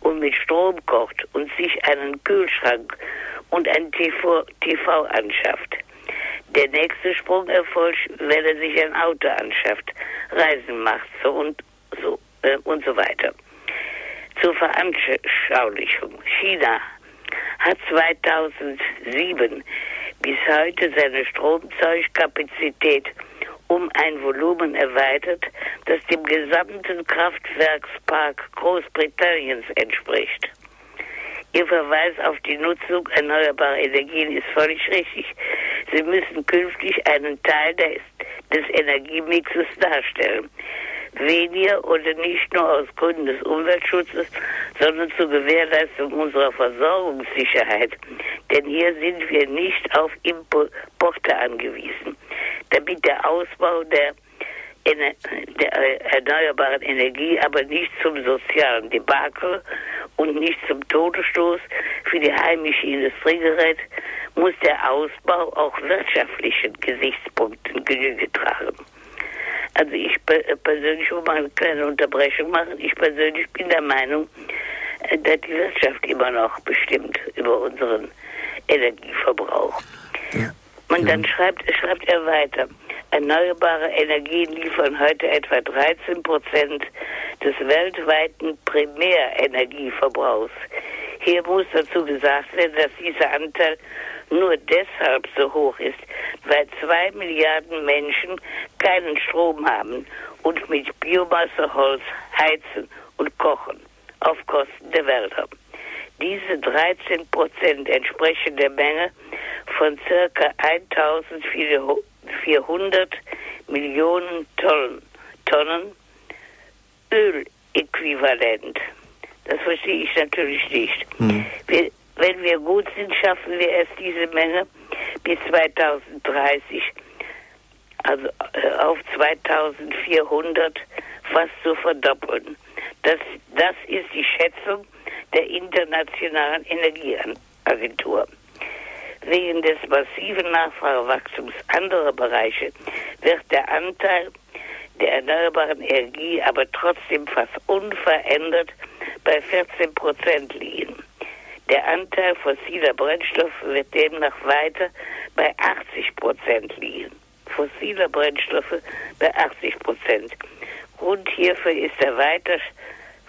und mit Strom kocht und sich einen Kühlschrank und ein TV, TV anschafft. Der nächste Sprung erfolgt, wenn er sich ein Auto anschafft, Reisen macht so und so äh, und so weiter. Zur Veranschaulichung. China hat 2007 bis heute seine Stromzeugkapazität um ein Volumen erweitert, das dem gesamten Kraftwerkspark Großbritanniens entspricht. Ihr Verweis auf die Nutzung erneuerbarer Energien ist völlig richtig. Sie müssen künftig einen Teil des, des Energiemixes darstellen. Weniger oder nicht nur aus Gründen des Umweltschutzes, sondern zur Gewährleistung unserer Versorgungssicherheit. Denn hier sind wir nicht auf Importe angewiesen. Damit der Ausbau der der erneuerbaren Energie, aber nicht zum sozialen Debakel und nicht zum Todesstoß für die heimische Industrie gerät, muss der Ausbau auch wirtschaftlichen Gesichtspunkten Genüge tragen. Also ich persönlich will mal eine kleine Unterbrechung machen. Ich persönlich bin der Meinung, äh, dass die Wirtschaft immer noch bestimmt über unseren Energieverbrauch. Ja. Und dann schreibt, schreibt er weiter. Erneuerbare Energien liefern heute etwa 13 Prozent des weltweiten Primärenergieverbrauchs. Hier muss dazu gesagt werden, dass dieser Anteil nur deshalb so hoch ist, weil zwei Milliarden Menschen keinen Strom haben und mit Biomasseholz heizen und kochen auf Kosten der Wälder. Diese 13 Prozent entsprechen der Menge von circa 1400 400 Millionen Tonnen, Tonnen Öläquivalent. Das verstehe ich natürlich nicht. Hm. Wir, wenn wir gut sind, schaffen wir erst diese Menge bis 2030, also äh, auf 2400 fast zu verdoppeln. Das, das ist die Schätzung der Internationalen Energieagentur. Wegen des massiven Nachfragewachstums anderer Bereiche wird der Anteil der erneuerbaren Energie aber trotzdem fast unverändert bei 14 Prozent liegen. Der Anteil fossiler Brennstoffe wird demnach weiter bei 80 Prozent liegen. Fossiler Brennstoffe bei 80 Prozent. Grund hierfür ist der weiter,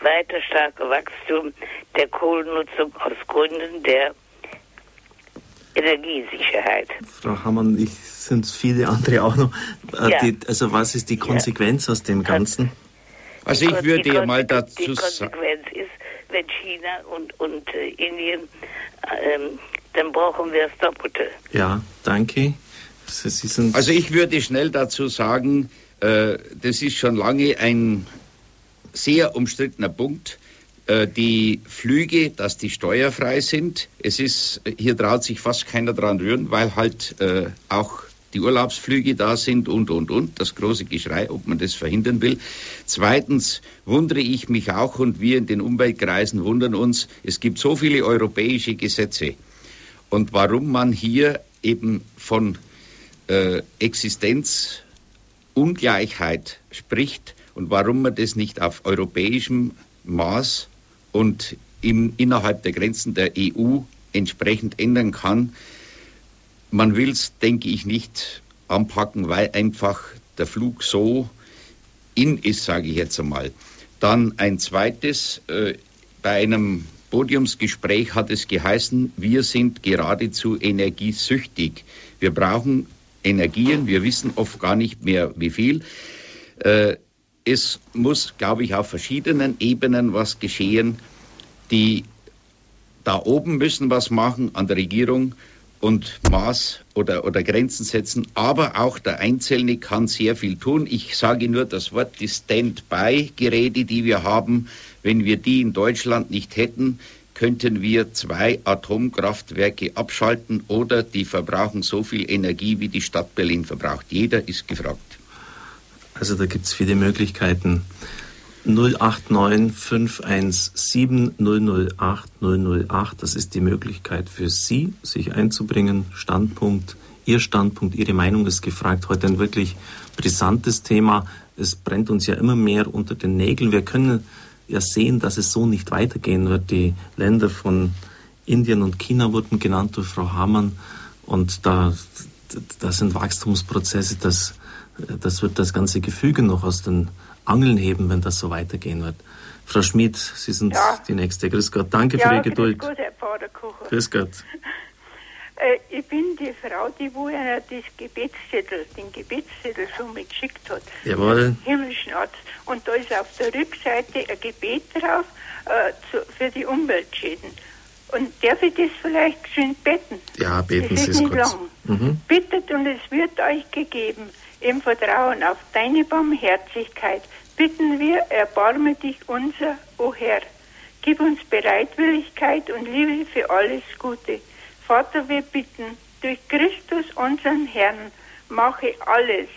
weiter starke Wachstum der Kohlennutzung aus Gründen der Energiesicherheit. Frau Hammann, ich sind viele andere auch noch. Äh, ja. Die, also was ist die Konsequenz ja. aus dem Ganzen? Also ich würde ja mal dazu sagen. Die Konsequenz ist, wenn China und, und äh, Indien, ähm, dann brauchen wir das Doppelte. Ja, danke. also ich würde schnell dazu sagen, äh, das ist schon lange ein sehr umstrittener Punkt. Äh, die Flüge, dass die steuerfrei sind. Es ist, hier traut sich fast keiner dran rühren, weil halt äh, auch die Urlaubsflüge da sind und, und, und. Das große Geschrei, ob man das verhindern will. Zweitens wundere ich mich auch und wir in den Umweltkreisen wundern uns, es gibt so viele europäische Gesetze. Und warum man hier eben von äh, Existenzungleichheit spricht und warum man das nicht auf europäischem Maß und im, innerhalb der Grenzen der EU entsprechend ändern kann. Man will es, denke ich, nicht anpacken, weil einfach der Flug so in ist, sage ich jetzt einmal. Dann ein zweites, äh, bei einem Podiumsgespräch hat es geheißen, wir sind geradezu energiesüchtig. Wir brauchen Energien, wir wissen oft gar nicht mehr wie viel. Äh, es muss, glaube ich, auf verschiedenen Ebenen was geschehen. Die da oben müssen was machen an der Regierung und Maß oder, oder Grenzen setzen, aber auch der Einzelne kann sehr viel tun. Ich sage nur das Wort, die Stand-by-Geräte, die wir haben, wenn wir die in Deutschland nicht hätten, könnten wir zwei Atomkraftwerke abschalten oder die verbrauchen so viel Energie, wie die Stadt Berlin verbraucht. Jeder ist gefragt. Also da gibt es viele Möglichkeiten. 089 517 008 008, das ist die Möglichkeit für Sie, sich einzubringen. Standpunkt, Ihr Standpunkt, Ihre Meinung ist gefragt. Heute ein wirklich brisantes Thema. Es brennt uns ja immer mehr unter den Nägeln. Wir können ja sehen, dass es so nicht weitergehen wird. Die Länder von Indien und China wurden genannt durch Frau Hamann. Und da, da sind Wachstumsprozesse, das, das wird das ganze Gefüge noch aus den Angeln heben, wenn das so weitergehen wird. Frau Schmid, Sie sind ja. die Nächste. Grüß Gott. Danke ja, für Ihre Geduld. Grüß Gott, Herr Paderkocher. Grüß Gott. Äh, ich bin die Frau, die wo einer das Gebetszettel, den Gebetszettel schon mitgeschickt hat. Jawohl. Himmlischen Arzt. Und da ist auf der Rückseite ein Gebet drauf äh, zu, für die Umweltschäden. Und darf ich das vielleicht schön beten? Ja, beten Sie es kurz. Mhm. Bittet und es wird euch gegeben. Im Vertrauen auf deine Barmherzigkeit bitten wir, erbarme dich unser, o Herr. Gib uns Bereitwilligkeit und Liebe für alles Gute. Vater, wir bitten, durch Christus unseren Herrn, mache alles,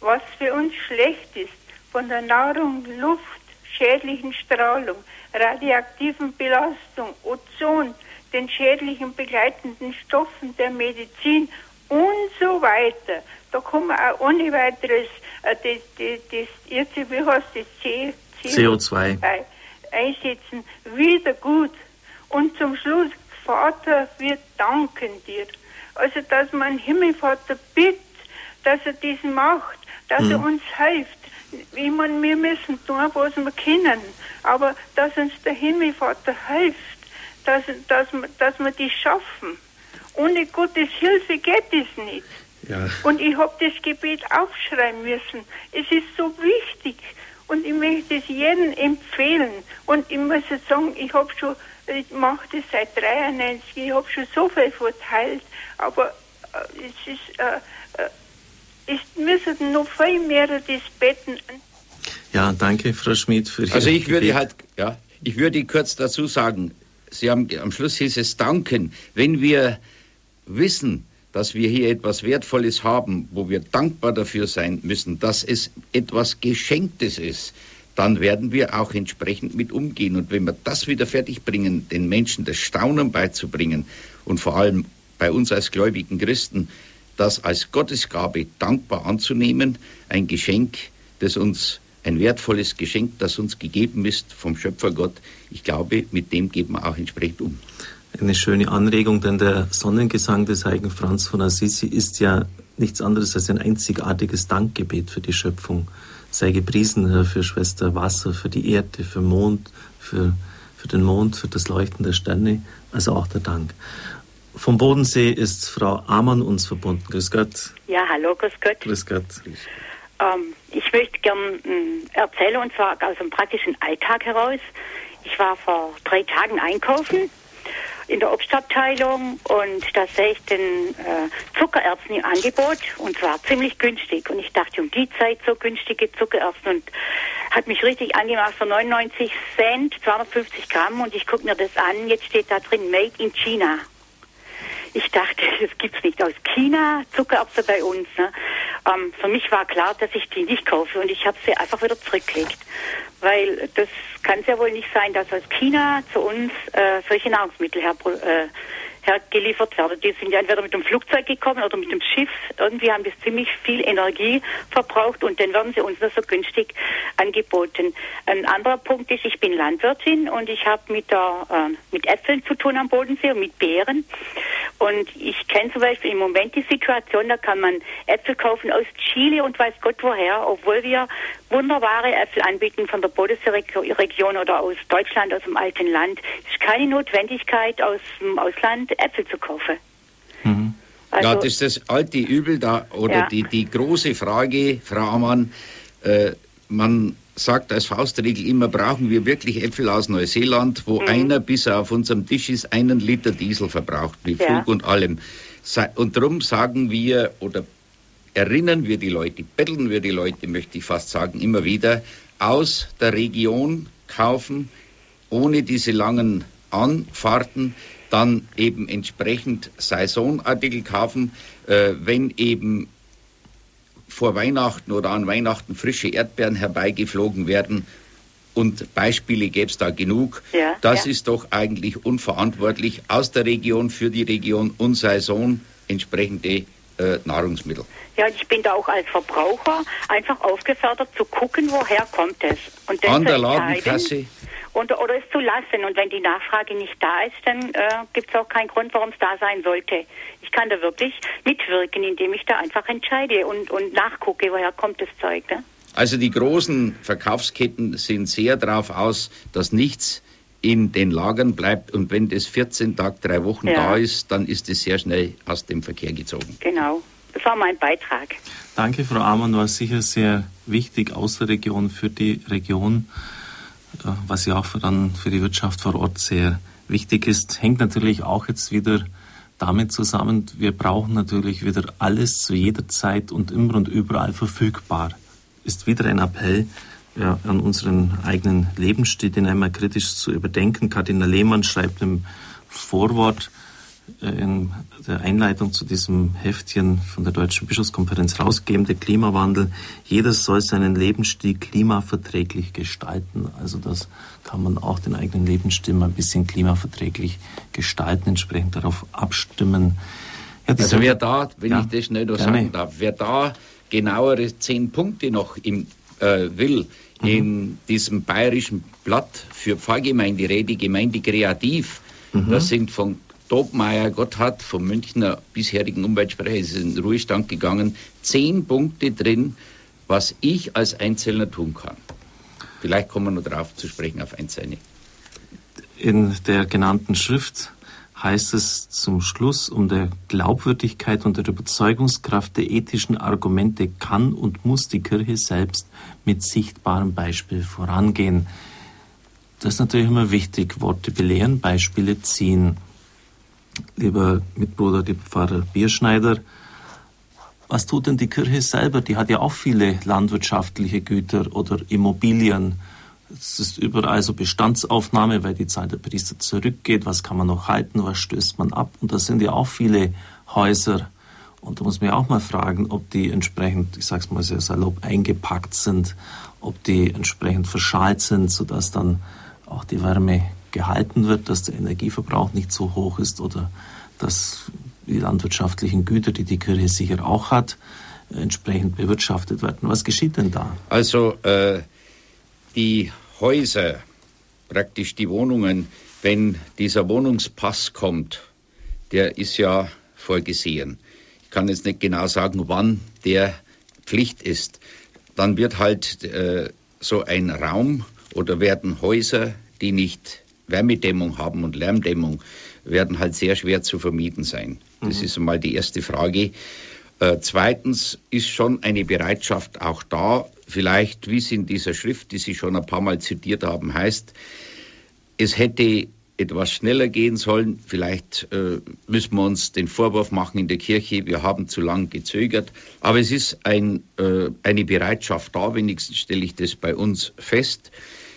was für uns schlecht ist, von der Nahrung, Luft, schädlichen Strahlung, radioaktiven Belastung, Ozon, den schädlichen begleitenden Stoffen der Medizin und so weiter. Da kann man auch ohne weiteres äh, das, das, das, jetzt, wie heißt das, C, CO2 einsetzen, wieder gut. Und zum Schluss, Vater, wir danken dir. Also, dass man Himmelvater bittet, dass er das macht, dass mhm. er uns hilft. Ich meine, wir müssen tun, was wir können, aber dass uns der Himmelvater hilft, dass, dass, dass wir das schaffen. Ohne Gottes Hilfe geht es nicht. Ja. Und ich habe das Gebet aufschreiben müssen. Es ist so wichtig und ich möchte es jedem empfehlen. Und ich muss jetzt sagen, ich habe schon, ich mache das seit 93, ich habe schon so viel verteilt, aber äh, es ist, äh, äh, es müssen noch viel mehr das beten. Ja, danke, Frau Schmidt, für Ihr Also ich Gebet. würde halt, ja, ich würde kurz dazu sagen, Sie haben am Schluss hieß es danken. Wenn wir wissen, dass wir hier etwas Wertvolles haben, wo wir dankbar dafür sein müssen, dass es etwas Geschenktes ist, dann werden wir auch entsprechend mit umgehen. Und wenn wir das wieder fertigbringen, den Menschen das Staunen beizubringen und vor allem bei uns als gläubigen Christen, das als Gottesgabe dankbar anzunehmen, ein Geschenk, das uns ein wertvolles Geschenk, das uns gegeben ist vom Schöpfer Gott. Ich glaube, mit dem geben wir auch entsprechend um eine schöne Anregung, denn der Sonnengesang des heiligen Franz von Assisi ist ja nichts anderes als ein einzigartiges Dankgebet für die Schöpfung. Sei gepriesen, Herr, für Schwester Wasser, für die Erde, für Mond, für, für den Mond, für das Leuchten der Sterne, also auch der Dank. Vom Bodensee ist Frau Amann uns verbunden. Grüß Gott. Ja, hallo, grüß Gott. Grüß Gott. Ähm, ich möchte gern äh, erzählen, und zwar aus dem praktischen Alltag heraus. Ich war vor drei Tagen einkaufen in der Obstabteilung und da sehe ich den äh, Zuckererbsen im Angebot und zwar ziemlich günstig. Und ich dachte, um die Zeit so günstige Zuckererbsen und hat mich richtig angemacht für 99 Cent, 250 Gramm und ich gucke mir das an. Jetzt steht da drin Made in China. Ich dachte, das gibt's nicht aus China, Zuckererbsen bei uns. Ne? Ähm, für mich war klar, dass ich die nicht kaufe und ich habe sie einfach wieder zurückgelegt. Weil das kann es ja wohl nicht sein, dass aus China zu uns äh, solche Nahrungsmittel her, äh, hergeliefert werden. Die sind ja entweder mit dem Flugzeug gekommen oder mit dem Schiff. Irgendwie haben das ziemlich viel Energie verbraucht und dann werden sie uns nur so günstig angeboten. Ein anderer Punkt ist, ich bin Landwirtin und ich habe mit, äh, mit Äpfeln zu tun am Bodensee und mit Beeren. Und ich kenne zum Beispiel im Moment die Situation, da kann man Äpfel kaufen aus Chile und weiß Gott woher, obwohl wir wunderbare Äpfel anbieten von der Bodensee-Region oder aus Deutschland, aus dem alten Land. Es ist keine Notwendigkeit, aus dem Ausland Äpfel zu kaufen. Mhm. Also, ja, das ist das alte Übel da, oder ja. die, die große Frage, Frau Amann, äh, man sagt als Faustregel immer, brauchen wir wirklich Äpfel aus Neuseeland, wo mhm. einer, bis er auf unserem Tisch ist, einen Liter Diesel verbraucht, mit ja. Flug und allem. Und darum sagen wir oder erinnern wir die Leute, betteln wir die Leute, möchte ich fast sagen, immer wieder, aus der Region kaufen, ohne diese langen Anfahrten, dann eben entsprechend Saisonartikel kaufen, äh, wenn eben vor Weihnachten oder an Weihnachten frische Erdbeeren herbeigeflogen werden. Und Beispiele gäbe es da genug. Ja, das ja. ist doch eigentlich unverantwortlich aus der Region für die Region und Saison entsprechende äh, Nahrungsmittel. Ja, ich bin da auch als Verbraucher einfach aufgefordert zu gucken, woher kommt es. Und An der Ladenkasse. Und, oder es zu lassen. Und wenn die Nachfrage nicht da ist, dann äh, gibt es auch keinen Grund, warum es da sein sollte. Ich kann da wirklich mitwirken, indem ich da einfach entscheide und, und nachgucke, woher kommt das Zeug. Ne? Also die großen Verkaufsketten sind sehr darauf aus, dass nichts in den Lagern bleibt und wenn das 14 Tage, drei Wochen ja. da ist, dann ist es sehr schnell aus dem Verkehr gezogen. Genau, das war mein Beitrag. Danke, Frau Amann, war sicher sehr wichtig aus der Region für die Region, äh, was ja auch für, dann für die Wirtschaft vor Ort sehr wichtig ist. Hängt natürlich auch jetzt wieder damit zusammen, wir brauchen natürlich wieder alles zu jeder Zeit und immer und überall verfügbar. Ist wieder ein Appell, ja, an unseren eigenen Lebensstil, den einmal kritisch zu überdenken. Kardinal Lehmann schreibt im Vorwort äh, in der Einleitung zu diesem Heftchen von der Deutschen Bischofskonferenz rausgegeben, der Klimawandel. Jeder soll seinen Lebensstil klimaverträglich gestalten. Also das kann man auch den eigenen Lebensstil mal ein bisschen klimaverträglich gestalten, entsprechend darauf abstimmen. Ja, also wer da, wenn ja, ich das schnell noch sagen darf, wer da genauere zehn Punkte noch im äh, will, mhm. in diesem bayerischen Blatt für Pfarrgemeinderäte, Gemeinde Kreativ, mhm. das sind von Dobmeier Gotthard, vom Münchner bisherigen Umweltsprecher, ist in den Ruhestand gegangen, zehn Punkte drin, was ich als Einzelner tun kann. Vielleicht kommen wir noch darauf zu sprechen, auf einzelne. In der genannten Schrift heißt es zum Schluss, um der Glaubwürdigkeit und der Überzeugungskraft der ethischen Argumente kann und muss die Kirche selbst mit sichtbarem Beispiel vorangehen. Das ist natürlich immer wichtig, Worte belehren, Beispiele ziehen. Lieber Mitbruder, lieber Pfarrer Bierschneider, was tut denn die Kirche selber? Die hat ja auch viele landwirtschaftliche Güter oder Immobilien es ist überall so Bestandsaufnahme, weil die Zahl der Priester zurückgeht. Was kann man noch halten? Was stößt man ab? Und da sind ja auch viele Häuser. Und da muss man ja auch mal fragen, ob die entsprechend, ich sag's mal sehr salopp, eingepackt sind, ob die entsprechend verschalt sind, sodass dann auch die Wärme gehalten wird, dass der Energieverbrauch nicht so hoch ist oder dass die landwirtschaftlichen Güter, die die Kirche sicher auch hat, entsprechend bewirtschaftet werden. Was geschieht denn da? Also äh, die Häuser, praktisch die Wohnungen, wenn dieser Wohnungspass kommt, der ist ja vorgesehen. Ich kann jetzt nicht genau sagen, wann der Pflicht ist. Dann wird halt äh, so ein Raum oder werden Häuser, die nicht Wärmedämmung haben und Lärmdämmung, werden halt sehr schwer zu vermieten sein. Das mhm. ist einmal die erste Frage. Äh, zweitens ist schon eine Bereitschaft auch da, vielleicht, wie es in dieser Schrift, die Sie schon ein paar Mal zitiert haben, heißt, es hätte etwas schneller gehen sollen. Vielleicht äh, müssen wir uns den Vorwurf machen in der Kirche, wir haben zu lang gezögert. Aber es ist ein, äh, eine Bereitschaft da, wenigstens stelle ich das bei uns fest.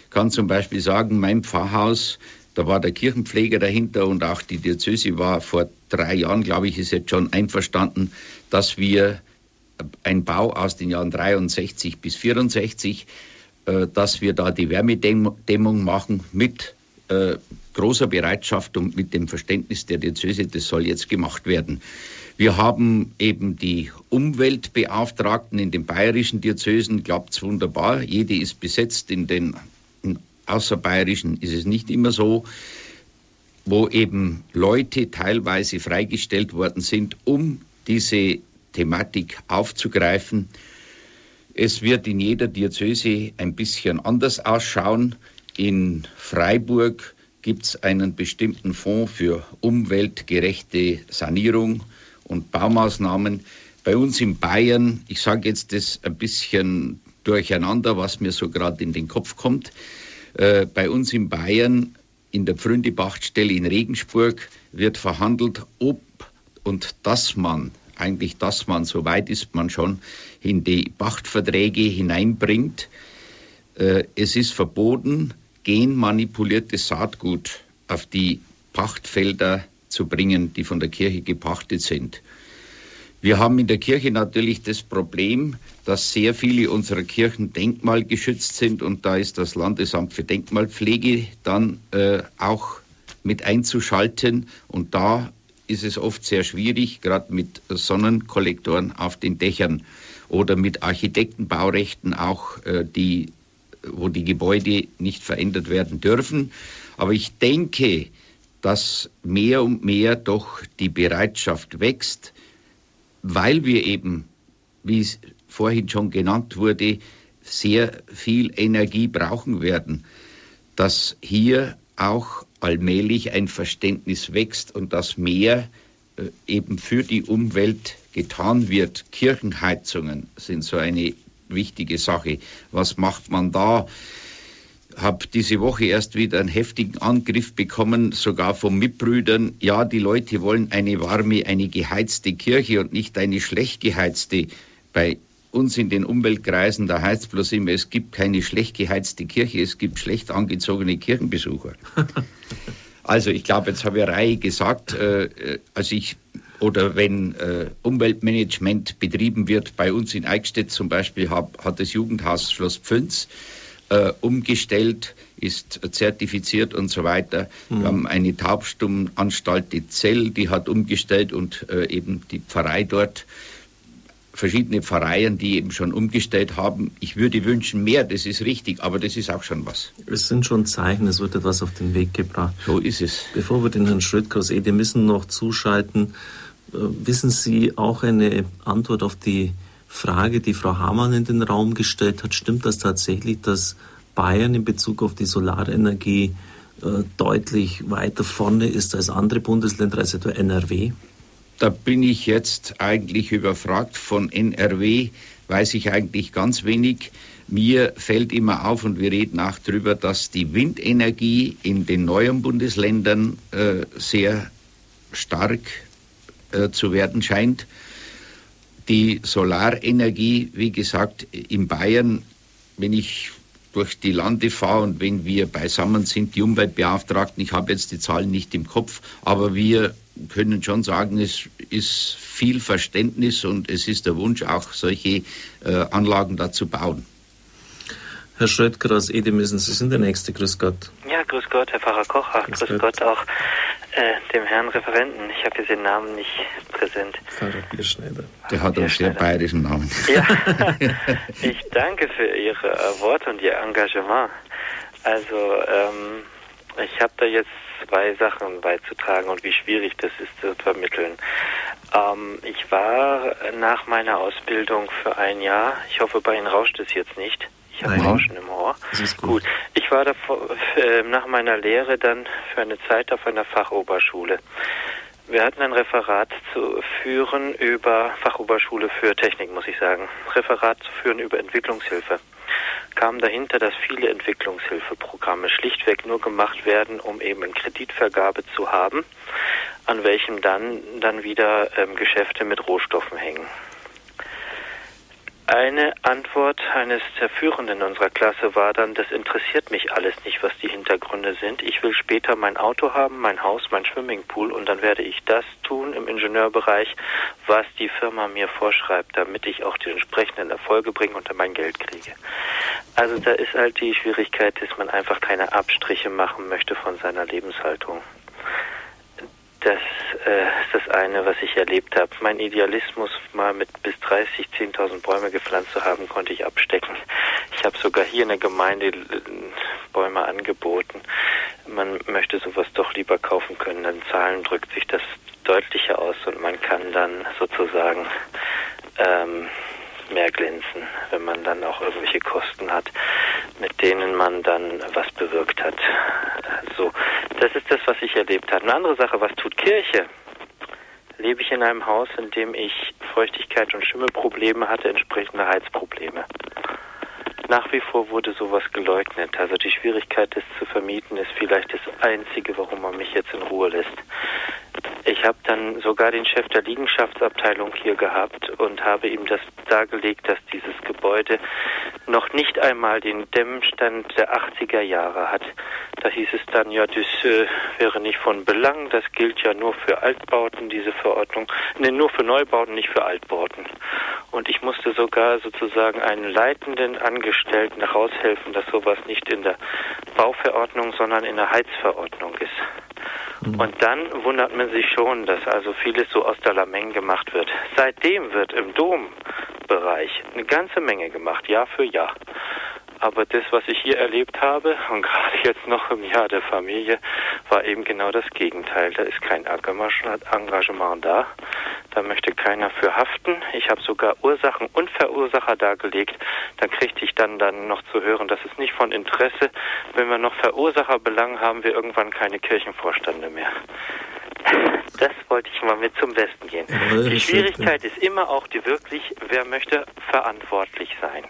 Ich kann zum Beispiel sagen, mein Pfarrhaus, da war der Kirchenpfleger dahinter und auch die Diözese war vor drei Jahren, glaube ich, ist jetzt schon einverstanden, dass wir ein Bau aus den Jahren 63 bis 64, äh, dass wir da die Wärmedämmung machen mit äh, großer Bereitschaft und mit dem Verständnis der Diözese, das soll jetzt gemacht werden. Wir haben eben die Umweltbeauftragten in den bayerischen Diözesen, glaubt's wunderbar, jede ist besetzt, in den in außerbayerischen ist es nicht immer so, wo eben Leute teilweise freigestellt worden sind, um diese Thematik aufzugreifen. Es wird in jeder Diözese ein bisschen anders ausschauen. In Freiburg gibt es einen bestimmten Fonds für umweltgerechte Sanierung und Baumaßnahmen. Bei uns in Bayern, ich sage jetzt das ein bisschen durcheinander, was mir so gerade in den Kopf kommt. Äh, bei uns in Bayern in der Pfründebachtstelle in Regensburg wird verhandelt, ob und dass man, eigentlich dass man, so weit ist man schon, in die Pachtverträge hineinbringt. Äh, es ist verboten, genmanipuliertes Saatgut auf die Pachtfelder zu bringen, die von der Kirche gepachtet sind. Wir haben in der Kirche natürlich das Problem, dass sehr viele unserer Kirchen denkmalgeschützt sind und da ist das Landesamt für Denkmalpflege dann äh, auch mit einzuschalten und da ist es oft sehr schwierig, gerade mit Sonnenkollektoren auf den Dächern oder mit Architektenbaurechten auch, äh, die, wo die Gebäude nicht verändert werden dürfen. Aber ich denke, dass mehr und mehr doch die Bereitschaft wächst, weil wir eben, wie es vorhin schon genannt wurde, sehr viel Energie brauchen werden, dass hier auch allmählich ein Verständnis wächst und dass mehr äh, eben für die Umwelt getan wird. Kirchenheizungen sind so eine wichtige Sache. Was macht man da? habe diese Woche erst wieder einen heftigen Angriff bekommen, sogar von Mitbrüdern. Ja, die Leute wollen eine warme, eine geheizte Kirche und nicht eine schlecht geheizte. Bei uns in den Umweltkreisen, da heißt es bloß immer, es gibt keine schlecht geheizte Kirche, es gibt schlecht angezogene Kirchenbesucher. also ich glaube, jetzt habe ich Reihe gesagt, äh, also ich oder wenn äh, Umweltmanagement betrieben wird, bei uns in Eichstätt zum Beispiel hab, hat das Jugendhaus Schloss Pfünz äh, umgestellt, ist zertifiziert und so weiter. Mhm. Wir haben eine Taubstummenanstalt, die Zell, die hat umgestellt und äh, eben die Pfarrei dort verschiedene Pfarreien, die eben schon umgestellt haben. Ich würde wünschen mehr, das ist richtig, aber das ist auch schon was. Es sind schon Zeichen, es wird etwas auf den Weg gebracht. So ist es. Bevor wir den Herrn Schrödkers eh, müssen noch zuschalten, äh, wissen Sie auch eine Antwort auf die Frage, die Frau Hamann in den Raum gestellt hat? Stimmt das tatsächlich, dass Bayern in Bezug auf die Solarenergie äh, deutlich weiter vorne ist als andere Bundesländer, als etwa NRW? Da bin ich jetzt eigentlich überfragt. Von NRW weiß ich eigentlich ganz wenig. Mir fällt immer auf, und wir reden auch darüber, dass die Windenergie in den neuen Bundesländern äh, sehr stark äh, zu werden scheint. Die Solarenergie, wie gesagt, in Bayern, wenn ich durch die Lande fahre und wenn wir beisammen sind, die Umweltbeauftragten, ich habe jetzt die Zahlen nicht im Kopf, aber wir können schon sagen, es ist viel Verständnis und es ist der Wunsch, auch solche äh, Anlagen da zu bauen. Herr Schrödker aus Edemissen, Sie sind der Nächste. Grüß Gott. Ja, grüß Gott, Herr Pfarrer Kocher. Grüß, grüß Gott. Gott. auch äh, dem Herrn Referenten. Ich habe jetzt den Namen nicht präsent. Pfarrer Bierschneider. Der hat einen sehr bayerischen Namen. Ja, ich danke für Ihre Worte und Ihr Engagement. Also, ähm, ich habe da jetzt zwei Sachen beizutragen und wie schwierig das ist zu vermitteln. Ähm, ich war nach meiner Ausbildung für ein Jahr, ich hoffe, bei Ihnen rauscht es jetzt nicht. Ich habe Rauschen im Ohr. Das ist gut. gut. Ich war davor, äh, nach meiner Lehre dann für eine Zeit auf einer Fachoberschule. Wir hatten ein Referat zu führen über Fachoberschule für Technik, muss ich sagen. Referat zu führen über Entwicklungshilfe kam dahinter, dass viele Entwicklungshilfeprogramme schlichtweg nur gemacht werden, um eben eine Kreditvergabe zu haben, an welchem dann, dann wieder ähm, Geschäfte mit Rohstoffen hängen. Eine Antwort eines der Führenden unserer Klasse war dann, das interessiert mich alles nicht, was die Hintergründe sind. Ich will später mein Auto haben, mein Haus, mein Swimmingpool und dann werde ich das tun im Ingenieurbereich, was die Firma mir vorschreibt, damit ich auch die entsprechenden Erfolge bringe und dann mein Geld kriege. Also da ist halt die Schwierigkeit, dass man einfach keine Abstriche machen möchte von seiner Lebenshaltung. Das äh, ist das eine, was ich erlebt habe. Mein Idealismus, mal mit bis 30, 10.000 Bäume gepflanzt zu haben, konnte ich abstecken. Ich habe sogar hier in der Gemeinde äh, Bäume angeboten. Man möchte sowas doch lieber kaufen können. Dann Zahlen drückt sich das deutlicher aus und man kann dann sozusagen ähm, mehr glänzen, wenn man dann auch irgendwelche Kosten hat, mit denen man dann was bewirkt hat. So, das ist das, was ich erlebt habe. Eine andere Sache, was tut Kirche? Lebe ich in einem Haus, in dem ich Feuchtigkeit und Schimmelprobleme hatte, entsprechende Heizprobleme. Nach wie vor wurde sowas geleugnet. Also die Schwierigkeit, es zu vermieten, ist vielleicht das Einzige, warum man mich jetzt in Ruhe lässt. Ich habe dann sogar den Chef der Liegenschaftsabteilung hier gehabt und habe ihm das dargelegt, dass dieses Gebäude noch nicht einmal den Dämmstand der 80er Jahre hat. Da hieß es dann, ja, das äh, wäre nicht von Belang, das gilt ja nur für Altbauten, diese Verordnung. Ne, nur für Neubauten, nicht für Altbauten. Und ich musste sogar sozusagen einen leitenden Angestellten raushelfen, dass sowas nicht in der Bauverordnung, sondern in der Heizverordnung ist. Mhm. Und dann wundert man sich schon, dass also vieles so aus der Lameng gemacht wird. Seitdem wird im Dombereich eine ganze Menge gemacht, Jahr für Jahr. Aber das, was ich hier erlebt habe, und gerade jetzt noch im Jahr der Familie, war eben genau das Gegenteil. Da ist kein Engagement da. Da möchte keiner für haften. Ich habe sogar Ursachen und Verursacher dargelegt. Da kriegte ich dann, dann noch zu hören, das ist nicht von Interesse. Wenn wir noch Verursacher belangen, haben wir irgendwann keine Kirchenvorstände mehr. Das wollte ich mal mit zum Besten gehen. Die Schwierigkeit ist immer auch die wirklich, wer möchte verantwortlich sein.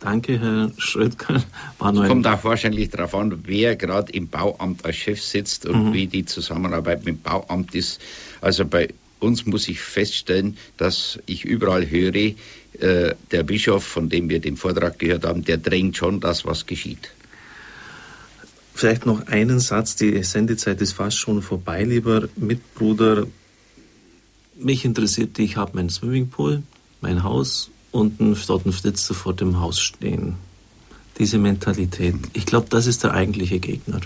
Danke, Herr Schrödker. Es kommt auch wahrscheinlich darauf an, wer gerade im Bauamt als Chef sitzt und mhm. wie die Zusammenarbeit mit dem Bauamt ist. Also bei uns muss ich feststellen, dass ich überall höre, äh, der Bischof, von dem wir den Vortrag gehört haben, der drängt schon das, was geschieht. Vielleicht noch einen Satz, die Sendezeit ist fast schon vorbei, lieber Mitbruder. Mich interessiert, ich habe meinen Swimmingpool, mein Haus und ein Flottenflitzer vor dem Haus stehen. Diese Mentalität. Ich glaube, das ist der eigentliche Gegner.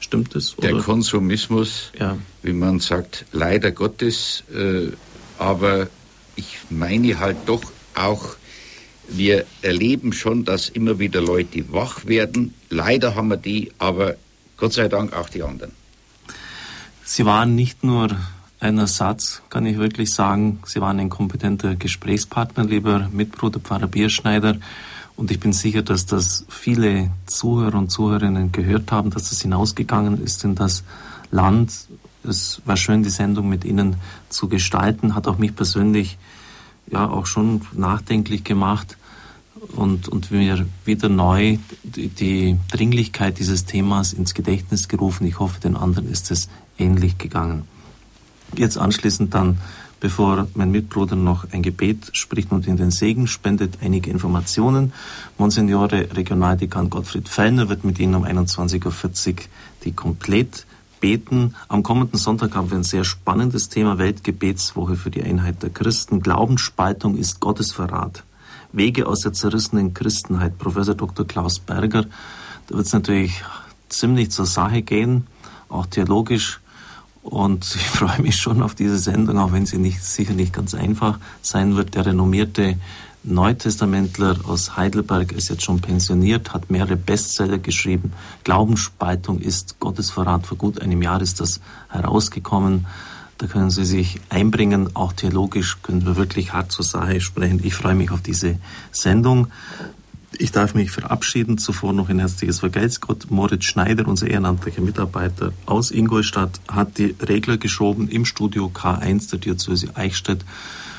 Stimmt das? Der Konsumismus, ja. wie man sagt, leider Gottes. Äh, aber ich meine halt doch auch, wir erleben schon, dass immer wieder Leute wach werden. Leider haben wir die, aber Gott sei Dank auch die anderen. Sie waren nicht nur ein Ersatz, kann ich wirklich sagen. Sie waren ein kompetenter Gesprächspartner, lieber Mitbruder Pfarrer Bierschneider. Und ich bin sicher, dass das viele Zuhörer und Zuhörerinnen gehört haben, dass das hinausgegangen ist in das Land. Es war schön, die Sendung mit Ihnen zu gestalten, hat auch mich persönlich ja auch schon nachdenklich gemacht und, und mir wieder neu die, die Dringlichkeit dieses Themas ins Gedächtnis gerufen. Ich hoffe, den anderen ist es ähnlich gegangen. Jetzt anschließend dann, bevor mein Mitbruder noch ein Gebet spricht und in den Segen spendet, einige Informationen. Monsignore Regionaldekan Gottfried Fellner wird mit Ihnen um 21.40 Uhr die komplett beten. Am kommenden Sonntag haben wir ein sehr spannendes Thema, Weltgebetswoche für die Einheit der Christen. Glaubensspaltung ist Gottesverrat. Wege aus der zerrissenen Christenheit. Professor Dr. Klaus Berger. Da wird es natürlich ziemlich zur Sache gehen, auch theologisch und ich freue mich schon auf diese Sendung, auch wenn sie nicht, sicher nicht ganz einfach sein wird. Der renommierte Neutestamentler aus Heidelberg ist jetzt schon pensioniert, hat mehrere Bestseller geschrieben. Glaubensspaltung ist Gottesverrat. Vor gut einem Jahr ist das herausgekommen. Da können Sie sich einbringen. Auch theologisch können wir wirklich hart zur Sache sprechen. Ich freue mich auf diese Sendung. Ich darf mich verabschieden. Zuvor noch ein herzliches Vergelt's Gott. Moritz Schneider, unser ehrenamtlicher Mitarbeiter aus Ingolstadt, hat die Regler geschoben im Studio K1 der Diözese Eichstätt.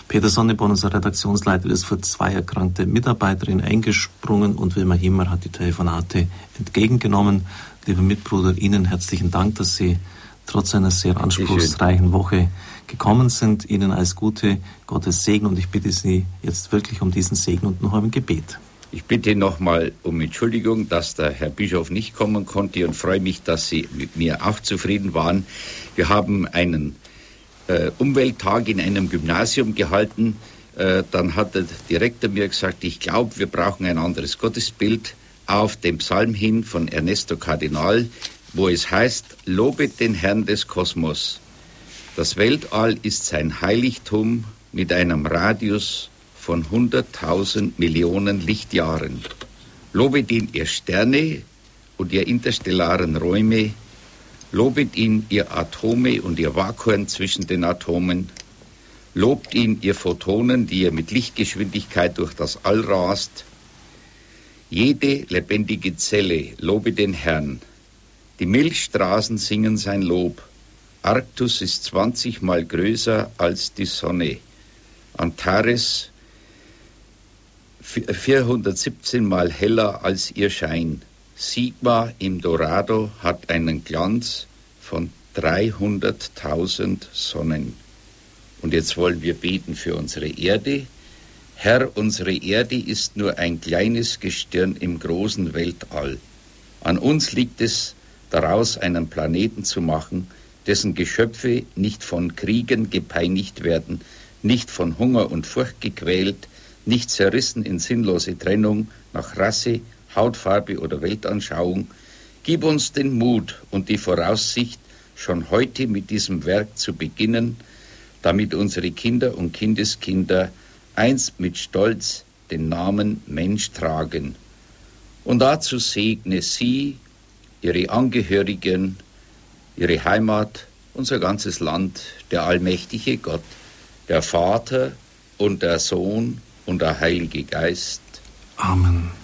Peter Sonneborn, unser Redaktionsleiter, ist für zwei erkrankte Mitarbeiterinnen eingesprungen und Wilma Himmer hat die Telefonate entgegengenommen. Lieber Mitbruder, Ihnen herzlichen Dank, dass Sie trotz einer sehr anspruchsreichen Woche gekommen sind. Ihnen alles Gute, Gottes Segen und ich bitte Sie jetzt wirklich um diesen Segen und noch ein Gebet. Ich bitte nochmal um Entschuldigung, dass der Herr Bischof nicht kommen konnte und freue mich, dass Sie mit mir auch zufrieden waren. Wir haben einen äh, Umwelttag in einem Gymnasium gehalten. Äh, dann hat der Direktor mir gesagt, ich glaube, wir brauchen ein anderes Gottesbild auf den Psalm hin von Ernesto Kardinal, wo es heißt, lobet den Herrn des Kosmos. Das Weltall ist sein Heiligtum mit einem Radius von 100.000 Millionen Lichtjahren. Lobet ihn, ihr Sterne und ihr interstellaren Räume. Lobet ihn, ihr Atome und ihr Vakuum zwischen den Atomen. Lobt ihn, ihr Photonen, die ihr mit Lichtgeschwindigkeit durch das All rast. Jede lebendige Zelle lobe den Herrn. Die Milchstraßen singen sein Lob. Arktus ist 20 mal größer als die Sonne. Antares 417 Mal heller als ihr Schein. Sigma im Dorado hat einen Glanz von 300.000 Sonnen. Und jetzt wollen wir beten für unsere Erde. Herr, unsere Erde ist nur ein kleines Gestirn im großen Weltall. An uns liegt es, daraus einen Planeten zu machen, dessen Geschöpfe nicht von Kriegen gepeinigt werden, nicht von Hunger und Furcht gequält, nicht zerrissen in sinnlose Trennung nach Rasse, Hautfarbe oder Weltanschauung. Gib uns den Mut und die Voraussicht, schon heute mit diesem Werk zu beginnen, damit unsere Kinder und Kindeskinder einst mit Stolz den Namen Mensch tragen. Und dazu segne sie, ihre Angehörigen, ihre Heimat, unser ganzes Land, der allmächtige Gott, der Vater und der Sohn und der Heilige Geist. Amen.